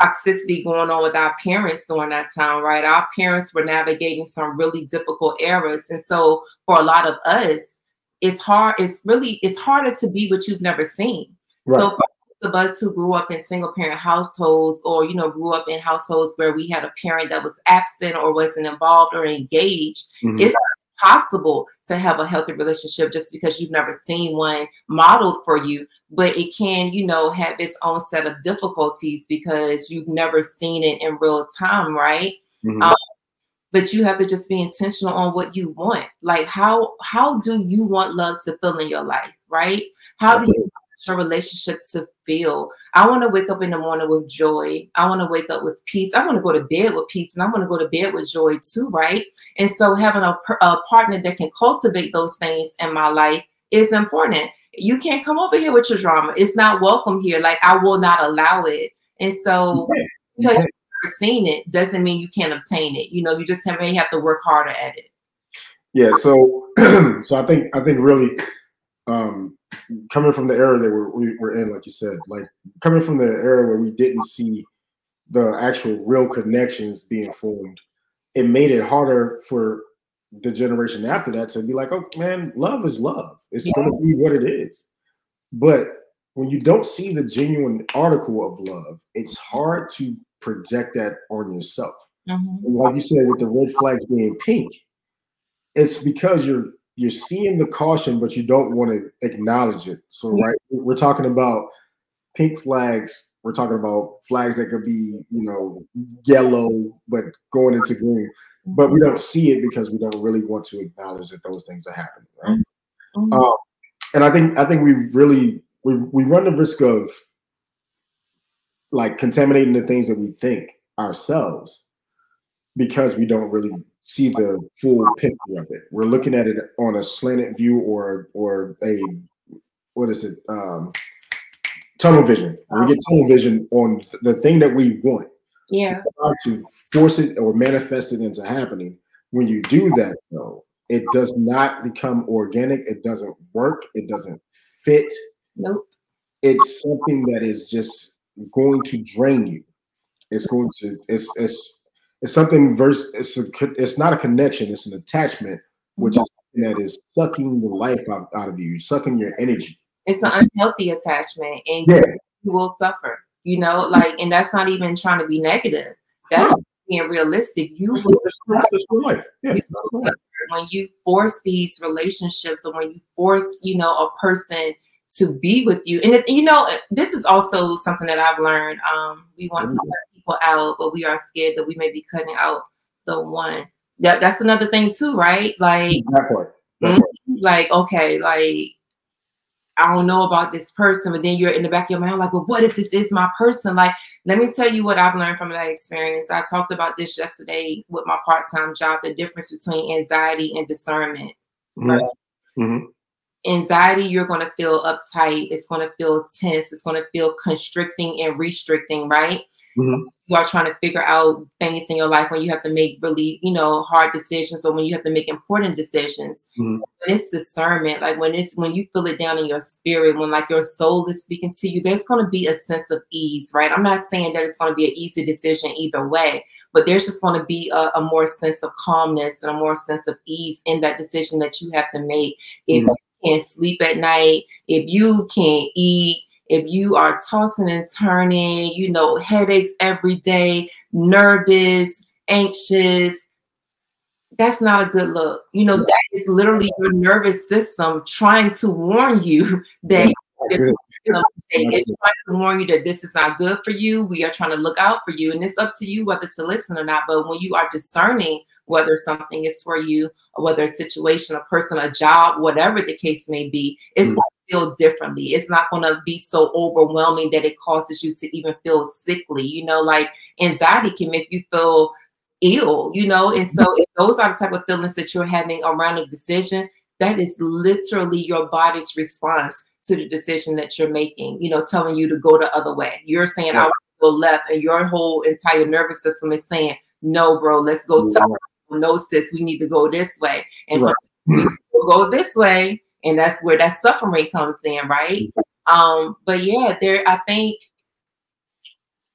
S1: toxicity going on with our parents during that time right our parents were navigating some really difficult eras and so for a lot of us it's hard it's really it's harder to be what you've never seen
S2: Right.
S1: so for of us who grew up in single parent households or you know grew up in households where we had a parent that was absent or wasn't involved or engaged
S2: Mhm.
S1: it's possible to have a healthy relationship just because you've never seen one modeled for you but it can you know have its own set of difficulties because you've never seen it in real time right
S2: Mhm.
S1: um, but you have to just be intentional on what you want like how how do you want love to feel in your life right how do you want your relationship to feel. I want to wake up in the morning with joy. I want to wake up with peace. I want to go to bed with peace and I want to go to bed with joy too, right? And so having a, a partner that can cultivate those things in my life is important. You can't come over here with your drama. It's not welcome here. Like I will not allow it. And so because you've never seen it doesn't mean you can't obtain it. You know, you just may have to work harder at it.
S2: Yeah. So, so I think I think really um, coming from the era that we're, we, we're in, like you said, like coming from the era where we didn't see the actual real connections being formed, it made it harder for the generation after that to be like, oh man, love is love. It's yeah. going to be what it is. But when you don't see the genuine article of love, it's hard to project that on yourself. Mm-hmm. Like you said, with the red flags being pink, it's because you're you're seeing the caution, but you don't want to acknowledge it. So, right, we're talking about pink flags. We're talking about flags that could be, you know, yellow, but going into green. But we don't see it because we don't really want to acknowledge that those things are happening, right? Mm-hmm. Um, and I think I think we really we we run the risk of like contaminating the things that we think ourselves because we don't really see the full picture of it. We're looking at it on a slanted view or or a what is it? Um, tunnel vision. We get tunnel vision on the thing that we want.
S1: Yeah.
S2: To force it or manifest it into happening. When you do that, though, it does not become organic. It doesn't work. It doesn't fit.
S1: Nope.
S2: It's something that is just going to drain you. It's going to. It's it's it's something verse it's a, it's not a connection it's an attachment which is that is sucking the life out, out of you sucking your energy
S1: it's an unhealthy attachment and yeah. you will suffer you know like and that's not even trying to be negative that's being realistic you will life. Yeah. You will when you force these relationships or when you force you know a person to be with you and if, you know this is also something that i've learned um we want mm-hmm. to people out, but we are scared that we may be cutting out the one. That, that's another thing too, right? Like, that part. That part. like okay, like I don't know about this person, but then you're in the back of your mind like, well, what if this is my person? Like, let me tell you what I've learned from that experience. I talked about this yesterday with my part-time job, the difference between anxiety and discernment. Mm-hmm. Right? Mm-hmm. Anxiety, you're going to feel uptight. It's going to feel tense. It's going to feel constricting and restricting, right? Mm-hmm. You are trying to figure out things in your life when you have to make really, you know, hard decisions or when you have to make important decisions. Mm-hmm. When it's discernment, like when it's when you feel it down in your spirit, when like your soul is speaking to you, there's going to be a sense of ease, right? I'm not saying that it's going to be an easy decision either way, but there's just going to be a, a, more sense of calmness and a more sense of ease in that decision that you have to make. If mm-hmm. you can't sleep at night, if you can't eat, if you are tossing and turning, you know, headaches every day, nervous, anxious, that's not a good look. You know, that is literally your nervous system trying to warn you that it's trying to warn you that this is not good for you. We are trying to look out for you. And it's up to you whether to listen or not. But when you are discerning whether something is for you, or whether a situation, a person, a job, whatever the case may be, it's mm-hmm feel differently. It's not going to be so overwhelming that it causes you to even feel sickly. You know, like anxiety can make you feel ill, you know, and so if those are the type of feelings that you're having around a decision, that is literally your body's response to the decision that you're making, you know, telling you to go the other way. You're saying, yeah. I want to go left, and your whole entire nervous system is saying, No, bro, let's go. Yeah. No, sis, we need to go this way. And right. so we go this way and that's where that suffering comes in, right? Um, but yeah, there I think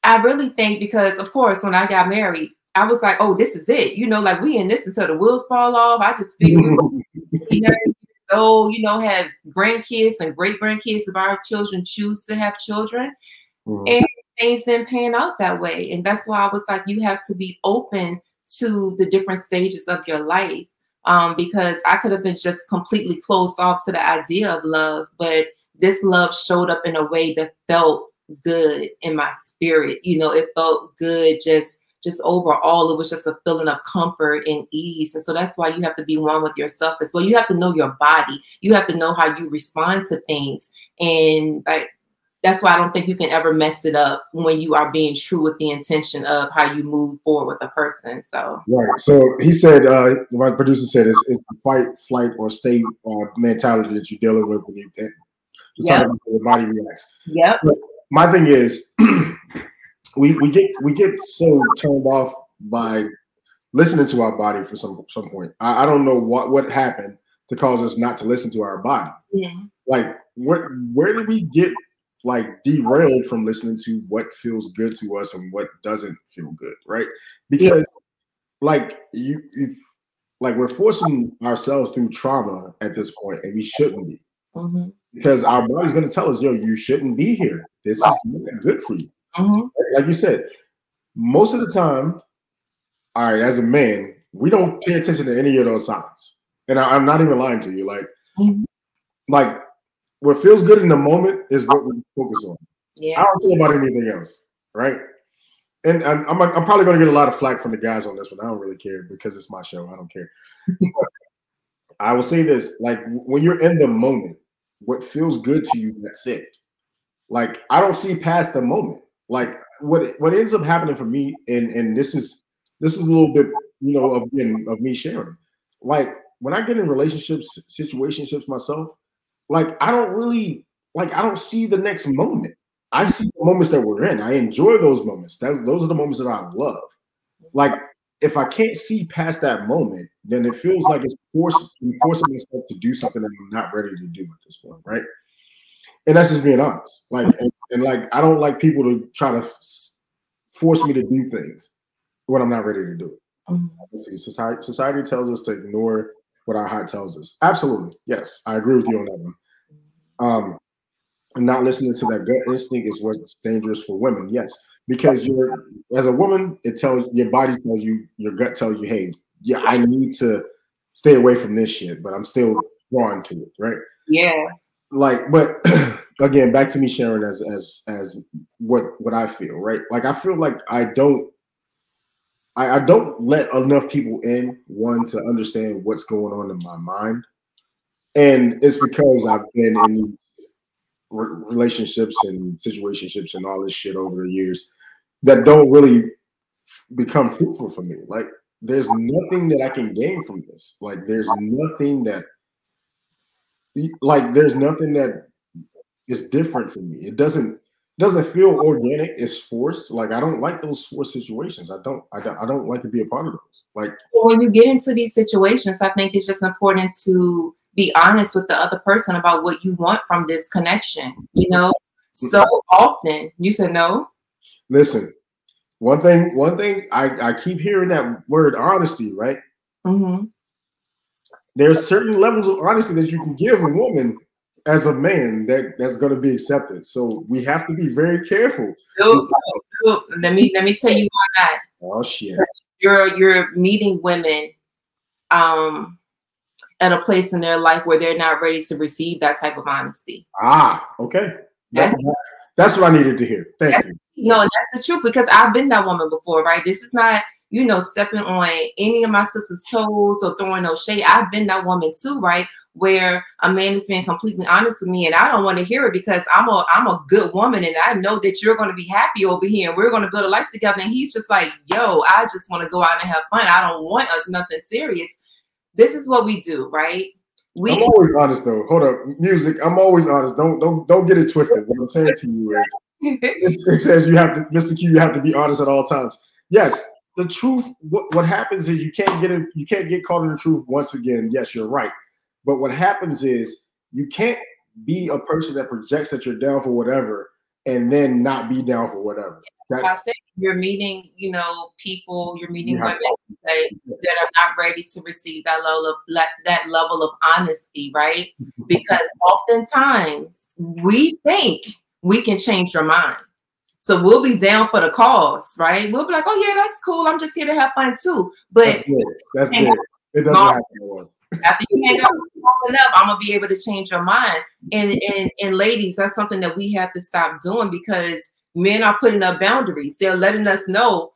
S1: I really think because of course when I got married, I was like, oh, this is it. You know, like we in this until the wheels fall off. I just figured you know, so you know, have grandkids and great grandkids if our children choose to have children. Mm-hmm. And things didn't pan out that way. And that's why I was like, you have to be open to the different stages of your life um, because I could have been just completely closed off to the idea of love, but this love showed up in a way that felt good in my spirit. You know, it felt good just just overall it was just a feeling of comfort and ease. And so that's why you have to be one with yourself as well. You have to know your body. You have to know how you respond to things. And like that's why I don't think you can ever mess it up when you are being true with the intention of how you move forward with a person. So
S2: right. So he said, uh, my producer said, it's, it's the fight, flight, or stay uh, mentality that you're dealing with when you you're yep. talking about your body reacts.
S1: Yep.
S2: But my thing is, we we get we get so turned off by listening to our body for some some point. I, I don't know what what happened to cause us not to listen to our body.
S1: Yeah.
S2: Like where where did we get like derailed from listening to what feels good to us and what doesn't feel good, right? Because yeah. like you, you like we're forcing ourselves through trauma at this point, and we shouldn't be.
S1: Mm-hmm.
S2: Because our body's gonna tell us, yo, you shouldn't be here. This is not good for you.
S1: Mm-hmm.
S2: Like you said, most of the time, all right, as a man, we don't pay attention to any of those signs. And I, am not even lying to you. Like,
S1: mm-hmm.
S2: like what feels good in the moment is what we focus on.
S1: Yeah.
S2: I don't care about anything else, right? And I'm, I'm, I'm probably going to get a lot of flack from the guys on this one. I don't really care because it's my show. I don't care. I will say this: like when you're in the moment, what feels good to you, that's it. Like I don't see past the moment. Like what what ends up happening for me, and and this is this is a little bit, you know, of of me sharing. Like when I get in relationships, situationships myself, like I don't really like I don't see the next moment. I see the moments that we're in. I enjoy those moments. That, those are the moments that I love. Like if I can't see past that moment, then it feels like it's forced forcing myself to do something that I'm not ready to do at this point, right? And that's just being honest. Like and, and like I don't like people to try to force me to do things when I'm not ready to do it.
S1: Mm-hmm.
S2: Society, society tells us to ignore what our heart tells us. Absolutely. Yes, I agree with you on that one. Um, not listening to that gut instinct is what's dangerous for women. Yes, because you're as a woman, it tells your body tells you, your gut tells you, hey, yeah, I need to stay away from this shit, but I'm still drawn to it, right?
S1: Yeah.
S2: Like, but again, back to me sharing as as as what what I feel, right? Like I feel like I don't I, I don't let enough people in one to understand what's going on in my mind, and it's because I've been in relationships and situationships and all this shit over the years that don't really become fruitful for me. Like there's nothing that I can gain from this. Like there's nothing that like there's nothing that is different for me. It doesn't doesn't feel organic. It's forced. Like I don't like those forced situations. I don't. I don't. I don't like to be a part of those. Like
S1: when you get into these situations, I think it's just important to be honest with the other person about what you want from this connection. You know, so often you said no.
S2: Listen, one thing. One thing. I I keep hearing that word honesty. Right.
S1: Mm-hmm.
S2: There's certain levels of honesty that you can give a woman as a man that that's going to be accepted. So we have to be very careful.
S1: Ooh, ooh, ooh. Let me let me tell you why not.
S2: Oh shit!
S1: You're you're meeting women, um, at a place in their life where they're not ready to receive that type of honesty.
S2: Ah, okay. That's that's, that's what I needed to hear. Thank you.
S1: No, that's the truth because I've been that woman before, right? This is not you know, stepping on any of my sister's toes or throwing no shade. I've been that woman too, right? Where a man is being completely honest with me and I don't want to hear it because I'm a I'm a good woman and I know that you're going to be happy over here and we're going to build a life together. And he's just like yo I just want to go out and have fun. I don't want a, nothing serious. This is what we do right? We
S2: I'm always honest though. Hold up. Music I'm always honest. Don't don't don't get it twisted. What I'm saying to you is it, it says you have to Mr. Q you have to be honest at all times. Yes the truth what, what happens is you can't get it you can't get caught in the truth once again. Yes you're right but what happens is you can't be a person that projects that you're down for whatever and then not be down for whatever.
S1: That's, said you're meeting, you know, people, you're meeting women that, that are not ready to receive that level of that level of honesty, right? because oftentimes we think we can change your mind. So we'll be down for the cause, right? We'll be like, oh yeah, that's cool. I'm just here to have fun too. But
S2: that's good. That's good. It doesn't happen
S1: after you hang out long enough, I'm gonna be able to change your mind. And and and ladies, that's something that we have to stop doing because men are putting up boundaries. They're letting us know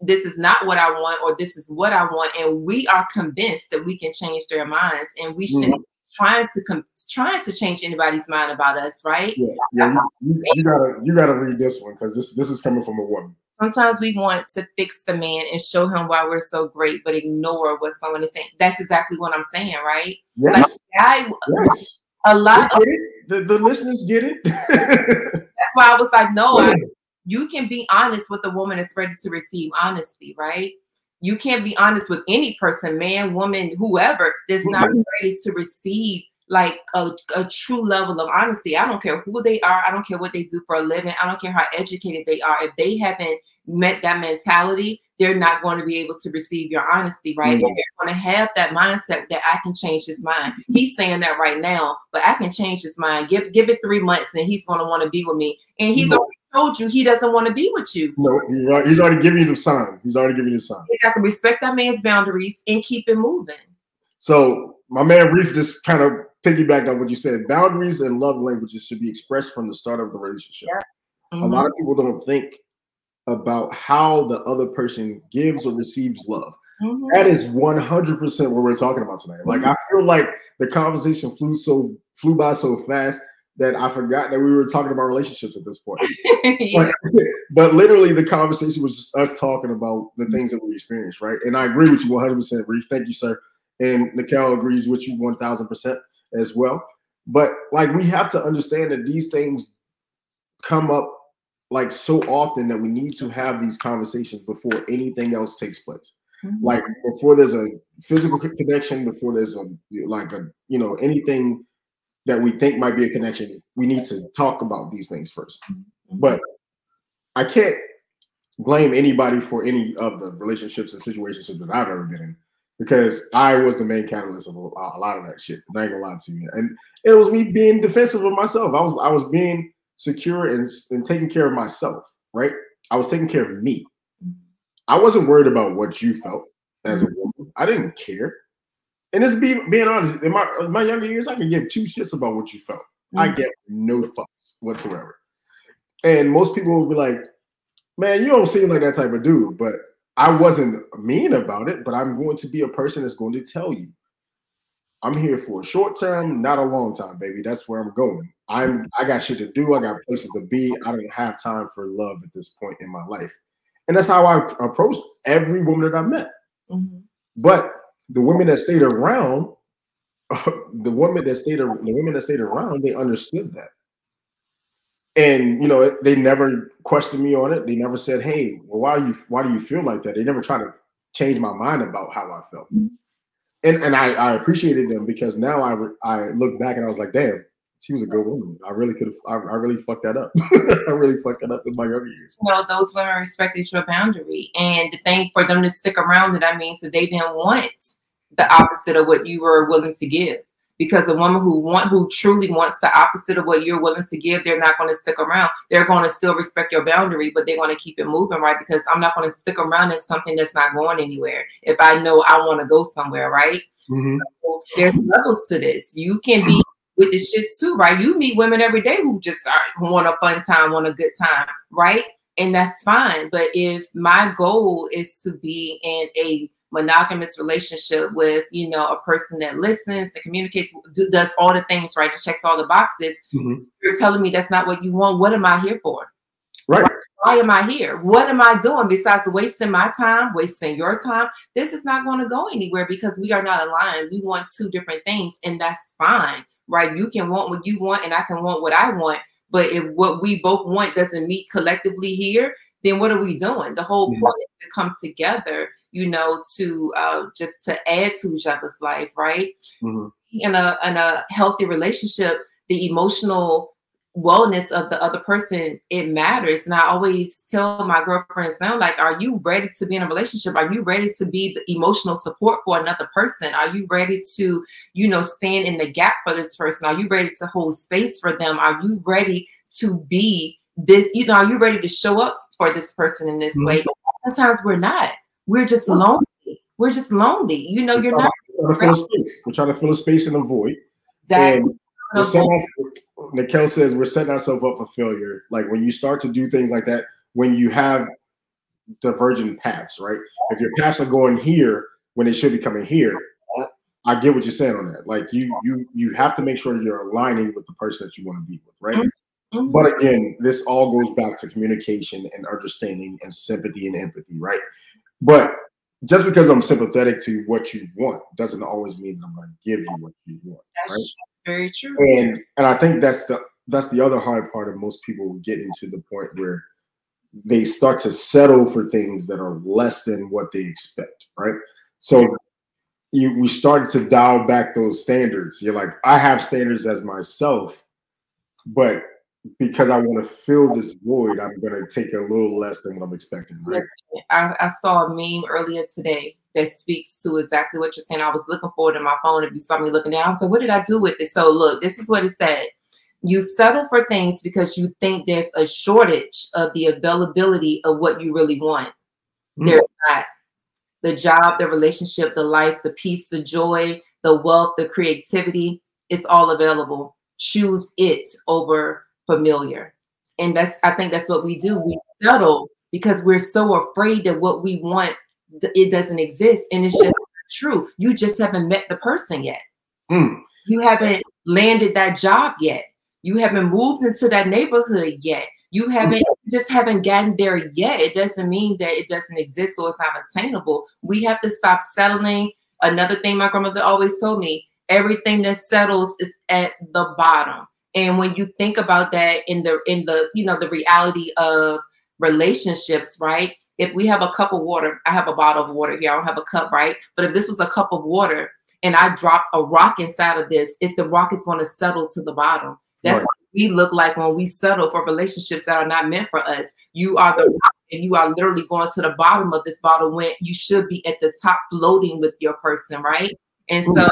S1: this is not what I want or this is what I want, and we are convinced that we can change their minds, and we shouldn't mm-hmm. trying to com- trying to change anybody's mind about us, right?
S2: Yeah, yeah. You, you, you gotta you gotta read this one because this this is coming from a woman.
S1: Sometimes we want to fix the man and show him why we're so great, but ignore what someone is saying. That's exactly what I'm saying, right?
S2: Yes,
S1: Like, I,
S2: yes.
S1: a lot of
S2: it? The, the listeners get it.
S1: that's why I was like, no, I, you can be honest with a woman that's ready to receive honesty, right? You can't be honest with any person, man, woman, whoever, that's not ready to receive like a, a true level of honesty. I don't care who they are, I don't care what they do for a living, I don't care how educated they are. If they haven't met that mentality, they're not going to be able to receive your honesty, right?
S2: Mhm.
S1: They're going to have that mindset that I can change his mind. He's saying that right now, but I can change his mind. Give give it three months, and he's going to want to be with me. And he's
S2: Mhm.
S1: already told you he doesn't want to be with you.
S2: no, he's already, he's already giving you the sign. He's already giving you the sign.
S1: You have to respect that man's boundaries and keep it moving.
S2: So my man Reef just kind of piggybacked on what you said. Boundaries and love languages should be expressed from the start of the relationship. A
S1: Mhm.
S2: lot of people don't think about how the other person gives or receives love.
S1: Mhm.
S2: That is 100% what we're talking about tonight. Like I feel like the conversation flew so flew by so fast that I forgot that we were talking about relationships at this point.
S1: Yeah.
S2: But, but literally, the conversation was just us talking about the things that we experienced, right? And I agree with you 100%, Reef. Thank you, sir. And Nicole agrees with you 1000% as well. But like, we have to understand that these things come up like so often that we need to have these conversations before anything else takes place.
S1: Mhm.
S2: Like before there's a physical connection, before there's a like a you know anything that we think might be a connection, we need to talk about these things first. But I can't blame anybody for any of the relationships and situations that I've ever been in because I was the main catalyst of a, a lot of that shit. I ain't gonna lie to you. And it was me being defensive of myself. I was I was being secure and, and taking care of myself, right? I was taking care of me. I wasn't worried about what you felt as a woman. I didn't care. And this be being honest, in my in my younger years, I could give two shits about what you felt. I
S1: Mhm.
S2: get no fucks whatsoever. And most people will be like, man, you don't seem like that type of dude. But I wasn't mean about it, but I'm going to be a person that's going to tell you. I'm here for a short term, not a long time, baby. That's where I'm going. I'm I got shit to do, I got places to be. I don't have time for love at this point in my life. And that's how I approached every woman that I met.
S1: Mhm.
S2: But the women that stayed around, the women that stayed, the women that stayed around, they understood that, and you know they never questioned me on it. They never said, "Hey, well, why do you why do you feel like that?" They never tried to change my mind about how I felt,
S1: Mhm.
S2: and and I, I appreciated them because now I re- I look back and I was like, "Damn, she was a good woman. I really could have. I, I really fucked that up. I really fucked that up in my younger years."
S1: you know, those women respected your boundary. And the thing for them to stick around, that that means that they didn't want the opposite of what you were willing to give. Because a woman who want who truly wants the opposite of what you're willing to give, they're not going to stick around. They're going to still respect your boundary, but they're going to keep it moving, right? Because I'm not going to stick around as something that's not going anywhere. If I know I want to go somewhere, right?
S2: Mhm.
S1: So there's levels to this. You can be with the shits too, right? You meet women every day who just want a fun time, want a good time, right? And that's fine. But if my goal is to be in a monogamous relationship with, you know, a person that listens, that communicates, do, does all the things right, and checks all the boxes,
S2: Mhm.
S1: you're telling me that's not what you want. What am I here for?
S2: Right.
S1: Why am I here? What am I doing besides wasting my time, wasting your time? This is not going to go anywhere because we are not aligned. We want two different things, and that's fine, right? You can want what you want, and I can want what I want. But if what we both want doesn't meet collectively here, then what are we doing? The whole
S2: Yeah.
S1: point is to come together, you know, to uh, just to add to each other's life, right?
S2: Mhm.
S1: in a in a healthy relationship, the emotional wellness of the other person it matters. And I always tell my girlfriends now, like, are you ready to be in a relationship? Are you ready to be the emotional support for another person? Are you ready to, you know, stand in the gap for this person? Are you ready to hold space for them? Are you ready to be this? You know, are you ready to show up for this person in this
S2: Mhm.
S1: way? Sometimes we're not. We're just lonely. We're just lonely. You know, you're not
S2: We're trying to fill a space. We're trying to fill a space in a void.
S1: exactly.
S2: And we're setting Nicole says we're setting ourselves up for failure. Like when you start to do things like that, when you have divergent paths, right? If your paths are going here when they should be coming here, I get what you're saying on that. Like you you you have to make sure you're aligning with the person that you want to be with, right?
S1: Mhm.
S2: But again, this all goes back to communication and understanding and sympathy and empathy, right? But just because I'm sympathetic to what you want doesn't always mean I'm going to give you what you want,
S1: that's
S2: right?
S1: very true.
S2: And and I think that's the that's the other hard part of most people getting to the point where they start to settle for things that are less than what they expect, right? So you we started to dial back those standards. You're like, I have standards as myself, but because I want to fill this void, I'm gonna take a little less than what I'm expecting. Right?
S1: Listen, I, I saw a meme earlier today that speaks to exactly what you're saying. I was looking for it in my phone. If you saw me looking down, I was like, what did I do with it? So look, this is what it said. You settle for things because you think there's a shortage of the availability of what you really want.
S2: Mm.
S1: There's not. The job, the relationship, the life, the peace, the joy, the wealth, the creativity, it's all available. Choose it over familiar. And that's I think that's what we do. We settle because we're so afraid that what we want it doesn't exist and it's just true. You just haven't met the person yet.
S2: Mm.
S1: You haven't landed that job yet. You haven't moved into that neighborhood yet. You haven't just haven't gotten there yet. It doesn't mean that it doesn't exist or it's not attainable. We have to stop settling. Another thing my grandmother always told me, everything that settles is at the bottom. And when you think about that in the in the you know the reality of relationships, right? If we have a cup of water, I have a bottle of water here. I don't have a cup, right? But if this was a cup of water and I drop a rock inside of this, if the rock is going to settle to the bottom, that's
S2: Right.
S1: what we look like when we settle for relationships that are not meant for us. You are the rock and you are literally going to the bottom of this bottle when you should be at the top floating with your person, right? And so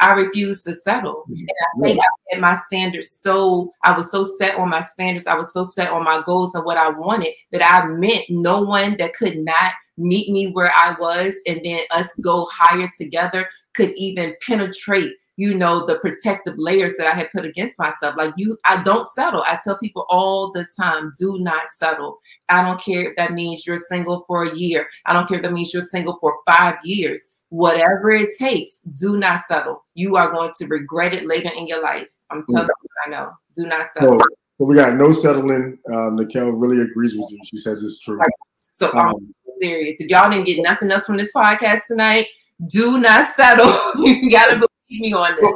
S1: I refused to settle. Mm-hmm. And I think I had my standards so I was so set on my standards, I was so set on my goals and what I wanted that I meant no one that could not meet me where I was. And then us go higher together could even penetrate you know the protective layers that i had put against myself. Like you i don't settle. I tell people all the time do not settle. I don't care if that means you're single for a year. I don't care if that means you're single for five years whatever it takes do not settle you are going to regret it later in your life i'm telling you i know do not settle
S2: So, so we got no settling. Um, Nicole really agrees with you. She says it's true.
S1: so i'm
S2: Um,
S1: serious if y'all didn't get nothing else from this podcast tonight do not settle you gotta believe me on this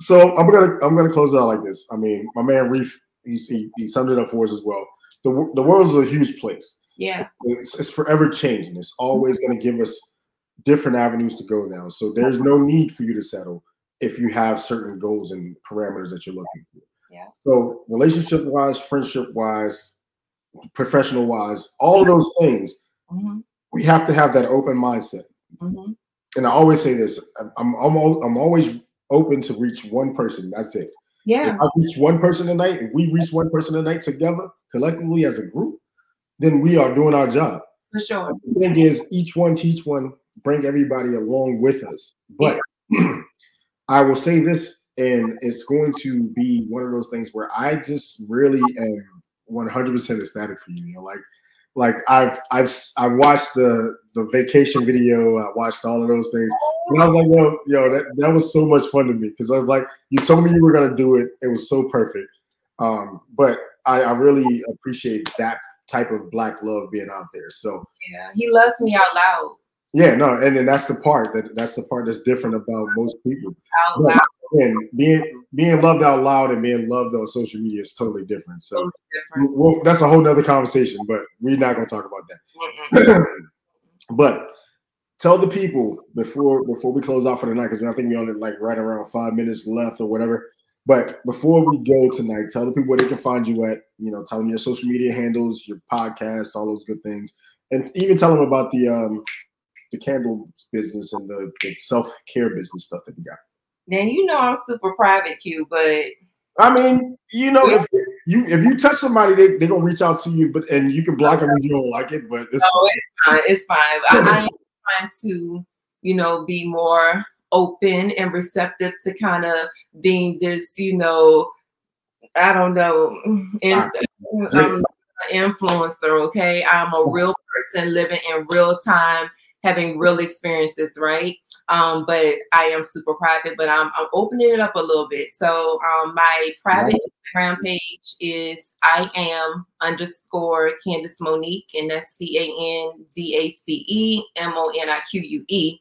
S2: So I'm gonna I'm gonna close it out like this. I mean, my man Reef, he's, he he summed it up for us as well. The the world is a huge place.
S1: yeah
S2: It's, it's forever changing. It's always going to give us different avenues to go down. So there's no need for you to settle if you have certain goals and parameters that you're looking for.
S1: Yeah.
S2: So relationship wise, friendship wise, professional wise, all of those things,
S1: Mhm,
S2: we have to have that open mindset.
S1: mhm.
S2: And I always say this: I'm I'm I'm, al- I'm always open to reach one person. That's it.
S1: yeah
S2: If I reach one person tonight, if we reach one person tonight together, collectively as a group, then we are doing our job.
S1: for sure
S2: The thing is, each one teach one, bring everybody along with us. But I will say this, and it's going to be one of those things where I just really am 100% ecstatic for you. You know, like, like I've I've I watched the the vacation video. I watched all of those things, and I was like, yo, yo, that, that was so much fun to me because I was like, you told me you were gonna do it. It was so perfect. Um, but I, I really appreciate that type of black love being out there. So
S1: yeah he loves me out loud
S2: yeah, no, and then that's the part that that's the part that's different about most people.
S1: loud
S2: And being being loved out loud and being loved on social media is totally different. So
S1: totally different
S2: well, that's a whole nother conversation, but we're not gonna talk about that. but tell the people before before we close out for the night, because I think we only like right around five minutes left or whatever. But before we go tonight, tell the people where they can find you at. You know, tell them your social media handles, your podcast, all those good things, and even tell them about the um the candle business and the, the self care business stuff that you got.
S1: then you know i'm super private q but
S2: I mean, you know, if you if you touch somebody, they they gonna reach out to you, but and you can block them if you don't like it. But it's
S1: no it's fine it's fine I, I am trying to you know be more open and receptive to kind of being this you know i don't know in, I'm an influencer okay i'm a real person living in real time having real experiences right Um, but I am super private, but I'm, I'm opening it up a little bit. So um, my private Instagram page is I am underscore Candace Monique, and that's C A N D A C E M O N I Q U E.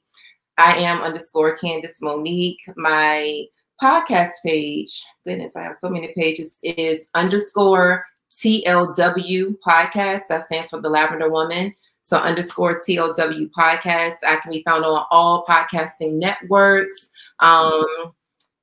S1: I am underscore Candace Monique. My podcast page, goodness, I have so many pages, is underscore TLW podcast. That stands for the Lavender Woman. So underscore TLW podcast. I can be found on all podcasting networks. Um,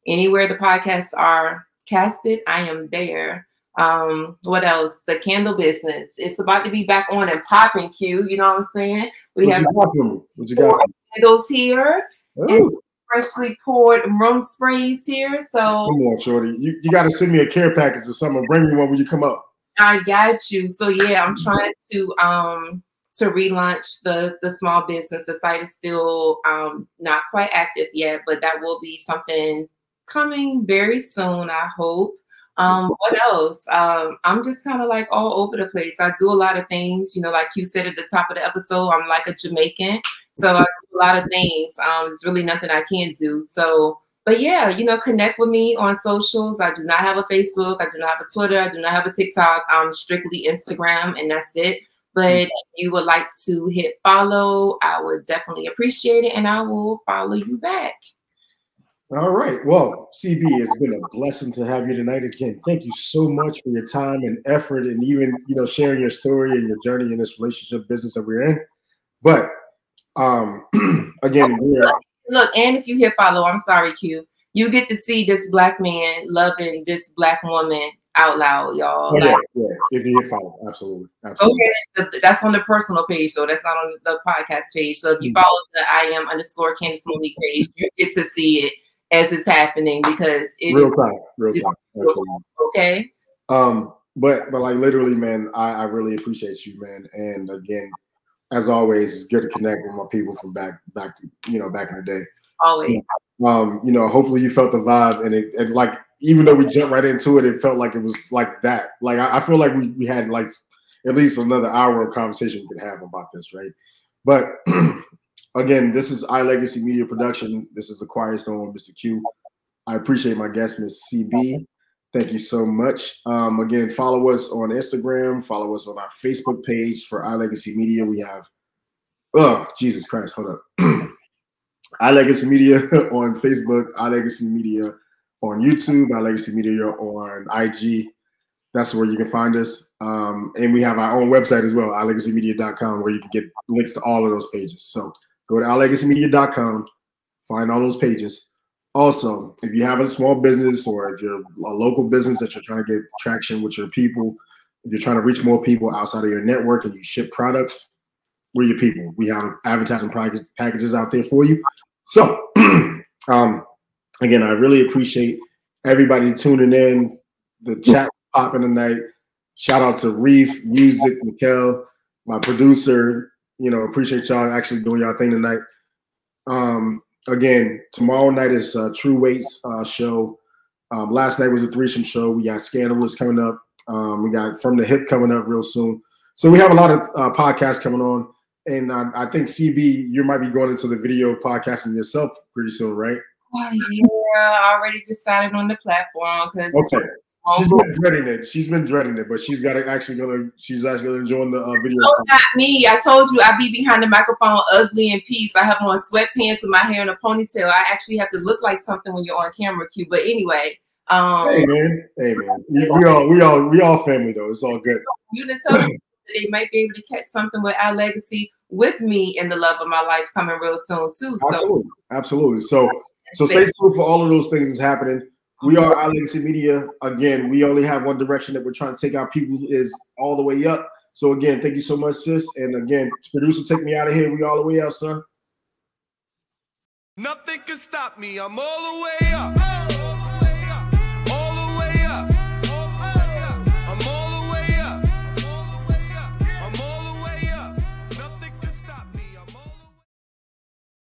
S1: anywhere the podcasts are casted, I am there. Um, what else? The candle business. It's about to be back on and popping, Q. You know what I'm saying?
S2: We what have what you got
S1: candles here. And freshly poured room sprays here. So
S2: come on, Shorty. You, you gotta send me a care package or something. Bring me one when you come up.
S1: I got you. So yeah, I'm trying to um to relaunch the the small business. The site is still um, not quite active yet, but that will be something coming very soon. I hope. Um, what else? Um, I'm just kind of like all over the place. I do a lot of things, you know, like you said at the top of the episode, I'm like a Jamaican. So I do a lot of things. Um, there's really nothing I can't do. So, but yeah, you know, connect with me on socials. I do not have a Facebook. I do not have a Twitter. I do not have a TikTok. I'm strictly Instagram, and that's it. But mm. if you would like to hit follow, I would definitely appreciate it, and I will follow you back.
S2: All right. Well, CB, it's been a blessing to have you tonight again. Thank you so much for your time and effort, and even you know sharing your story and your journey in this relationship business that we're in. But um, again, we're
S1: look, and if you hit follow, I'm sorry, Q. You get to see this black man loving this black woman out loud, y'all.
S2: Oh, like, yeah, yeah. If you hit follow, absolutely, absolutely.
S1: Okay, that's on the personal page, so that's not on the podcast page. So if you mm-hmm. follow the I am underscore Candace Monique page, you get to see it as it's happening because it
S2: real is, time, real time. Absolutely.
S1: Okay.
S2: Um, but but like literally, man, I, I really appreciate you, man. And again, as always, it's good to connect with my people from back back you know back in the day.
S1: Always.
S2: So, um, you know, hopefully you felt the vibe and it, like even though we jumped right into it, it felt like it was like that. Like I, I feel like we, we had like at least another hour of conversation we could have about this, right? But again, this is iLegacy Media Production. This is the Quiet Storm, Mr. Q. I appreciate my guest, Miss CB. Thank you so much. Um, again, follow us on Instagram. Follow us on our Facebook page for iLegacy Media. We have, oh Jesus Christ, hold up. iLegacy Media on Facebook, iLegacy Media on YouTube, iLegacy Media or on IG. That's where you can find us. Um, and we have our own website as well, iLegacyMedia.com, where you can get links to all of those pages. So go to iLegacyMedia.com, find all those pages. Also, if you have a small business or if you're a local business that you're trying to get traction with your people, if you're trying to reach more people outside of your network and you ship products, we're your people. We have advertising packages out there for you. So, um, again, I really appreciate everybody tuning in. The chat popping tonight. Shout out to Reef Music, Mikkel, my producer. You know, appreciate y'all actually doing y'all thing tonight. Um, again, tomorrow night is a True Weights uh, show. Um, last night was a threesome show. We got Scandalous coming up. Um, we got From the Hip coming up real soon. So we have a lot of uh, podcasts coming on. And uh, I think CB, you might be going into the video podcasting yourself pretty soon, right?
S1: Oh, yeah, I already decided on the platform because
S2: okay. She's been dreading it. She's been dreading it, but she's got to actually gonna. She's actually gonna enjoy the uh, video.
S1: No, not me. I told you I be behind the microphone, ugly and peace. I have on sweatpants with my hair in a ponytail. I actually have to look like something when you're on camera, Q. But anyway, um,
S2: hey man, hey man, we, we all we all we all family though. It's all good.
S1: You didn't tell me they might be able to catch something with our legacy with me in the love of my life coming real soon too.
S2: So. Absolutely, absolutely. So so stay tuned for all of those things that's happening. We are iLegacy Media. Again, we only have one direction that we're trying to take our people is all the way up. So again, thank you so much, sis. And again, producer, take me out of here. We all the way up, son. Nothing can stop me. I'm all the way up.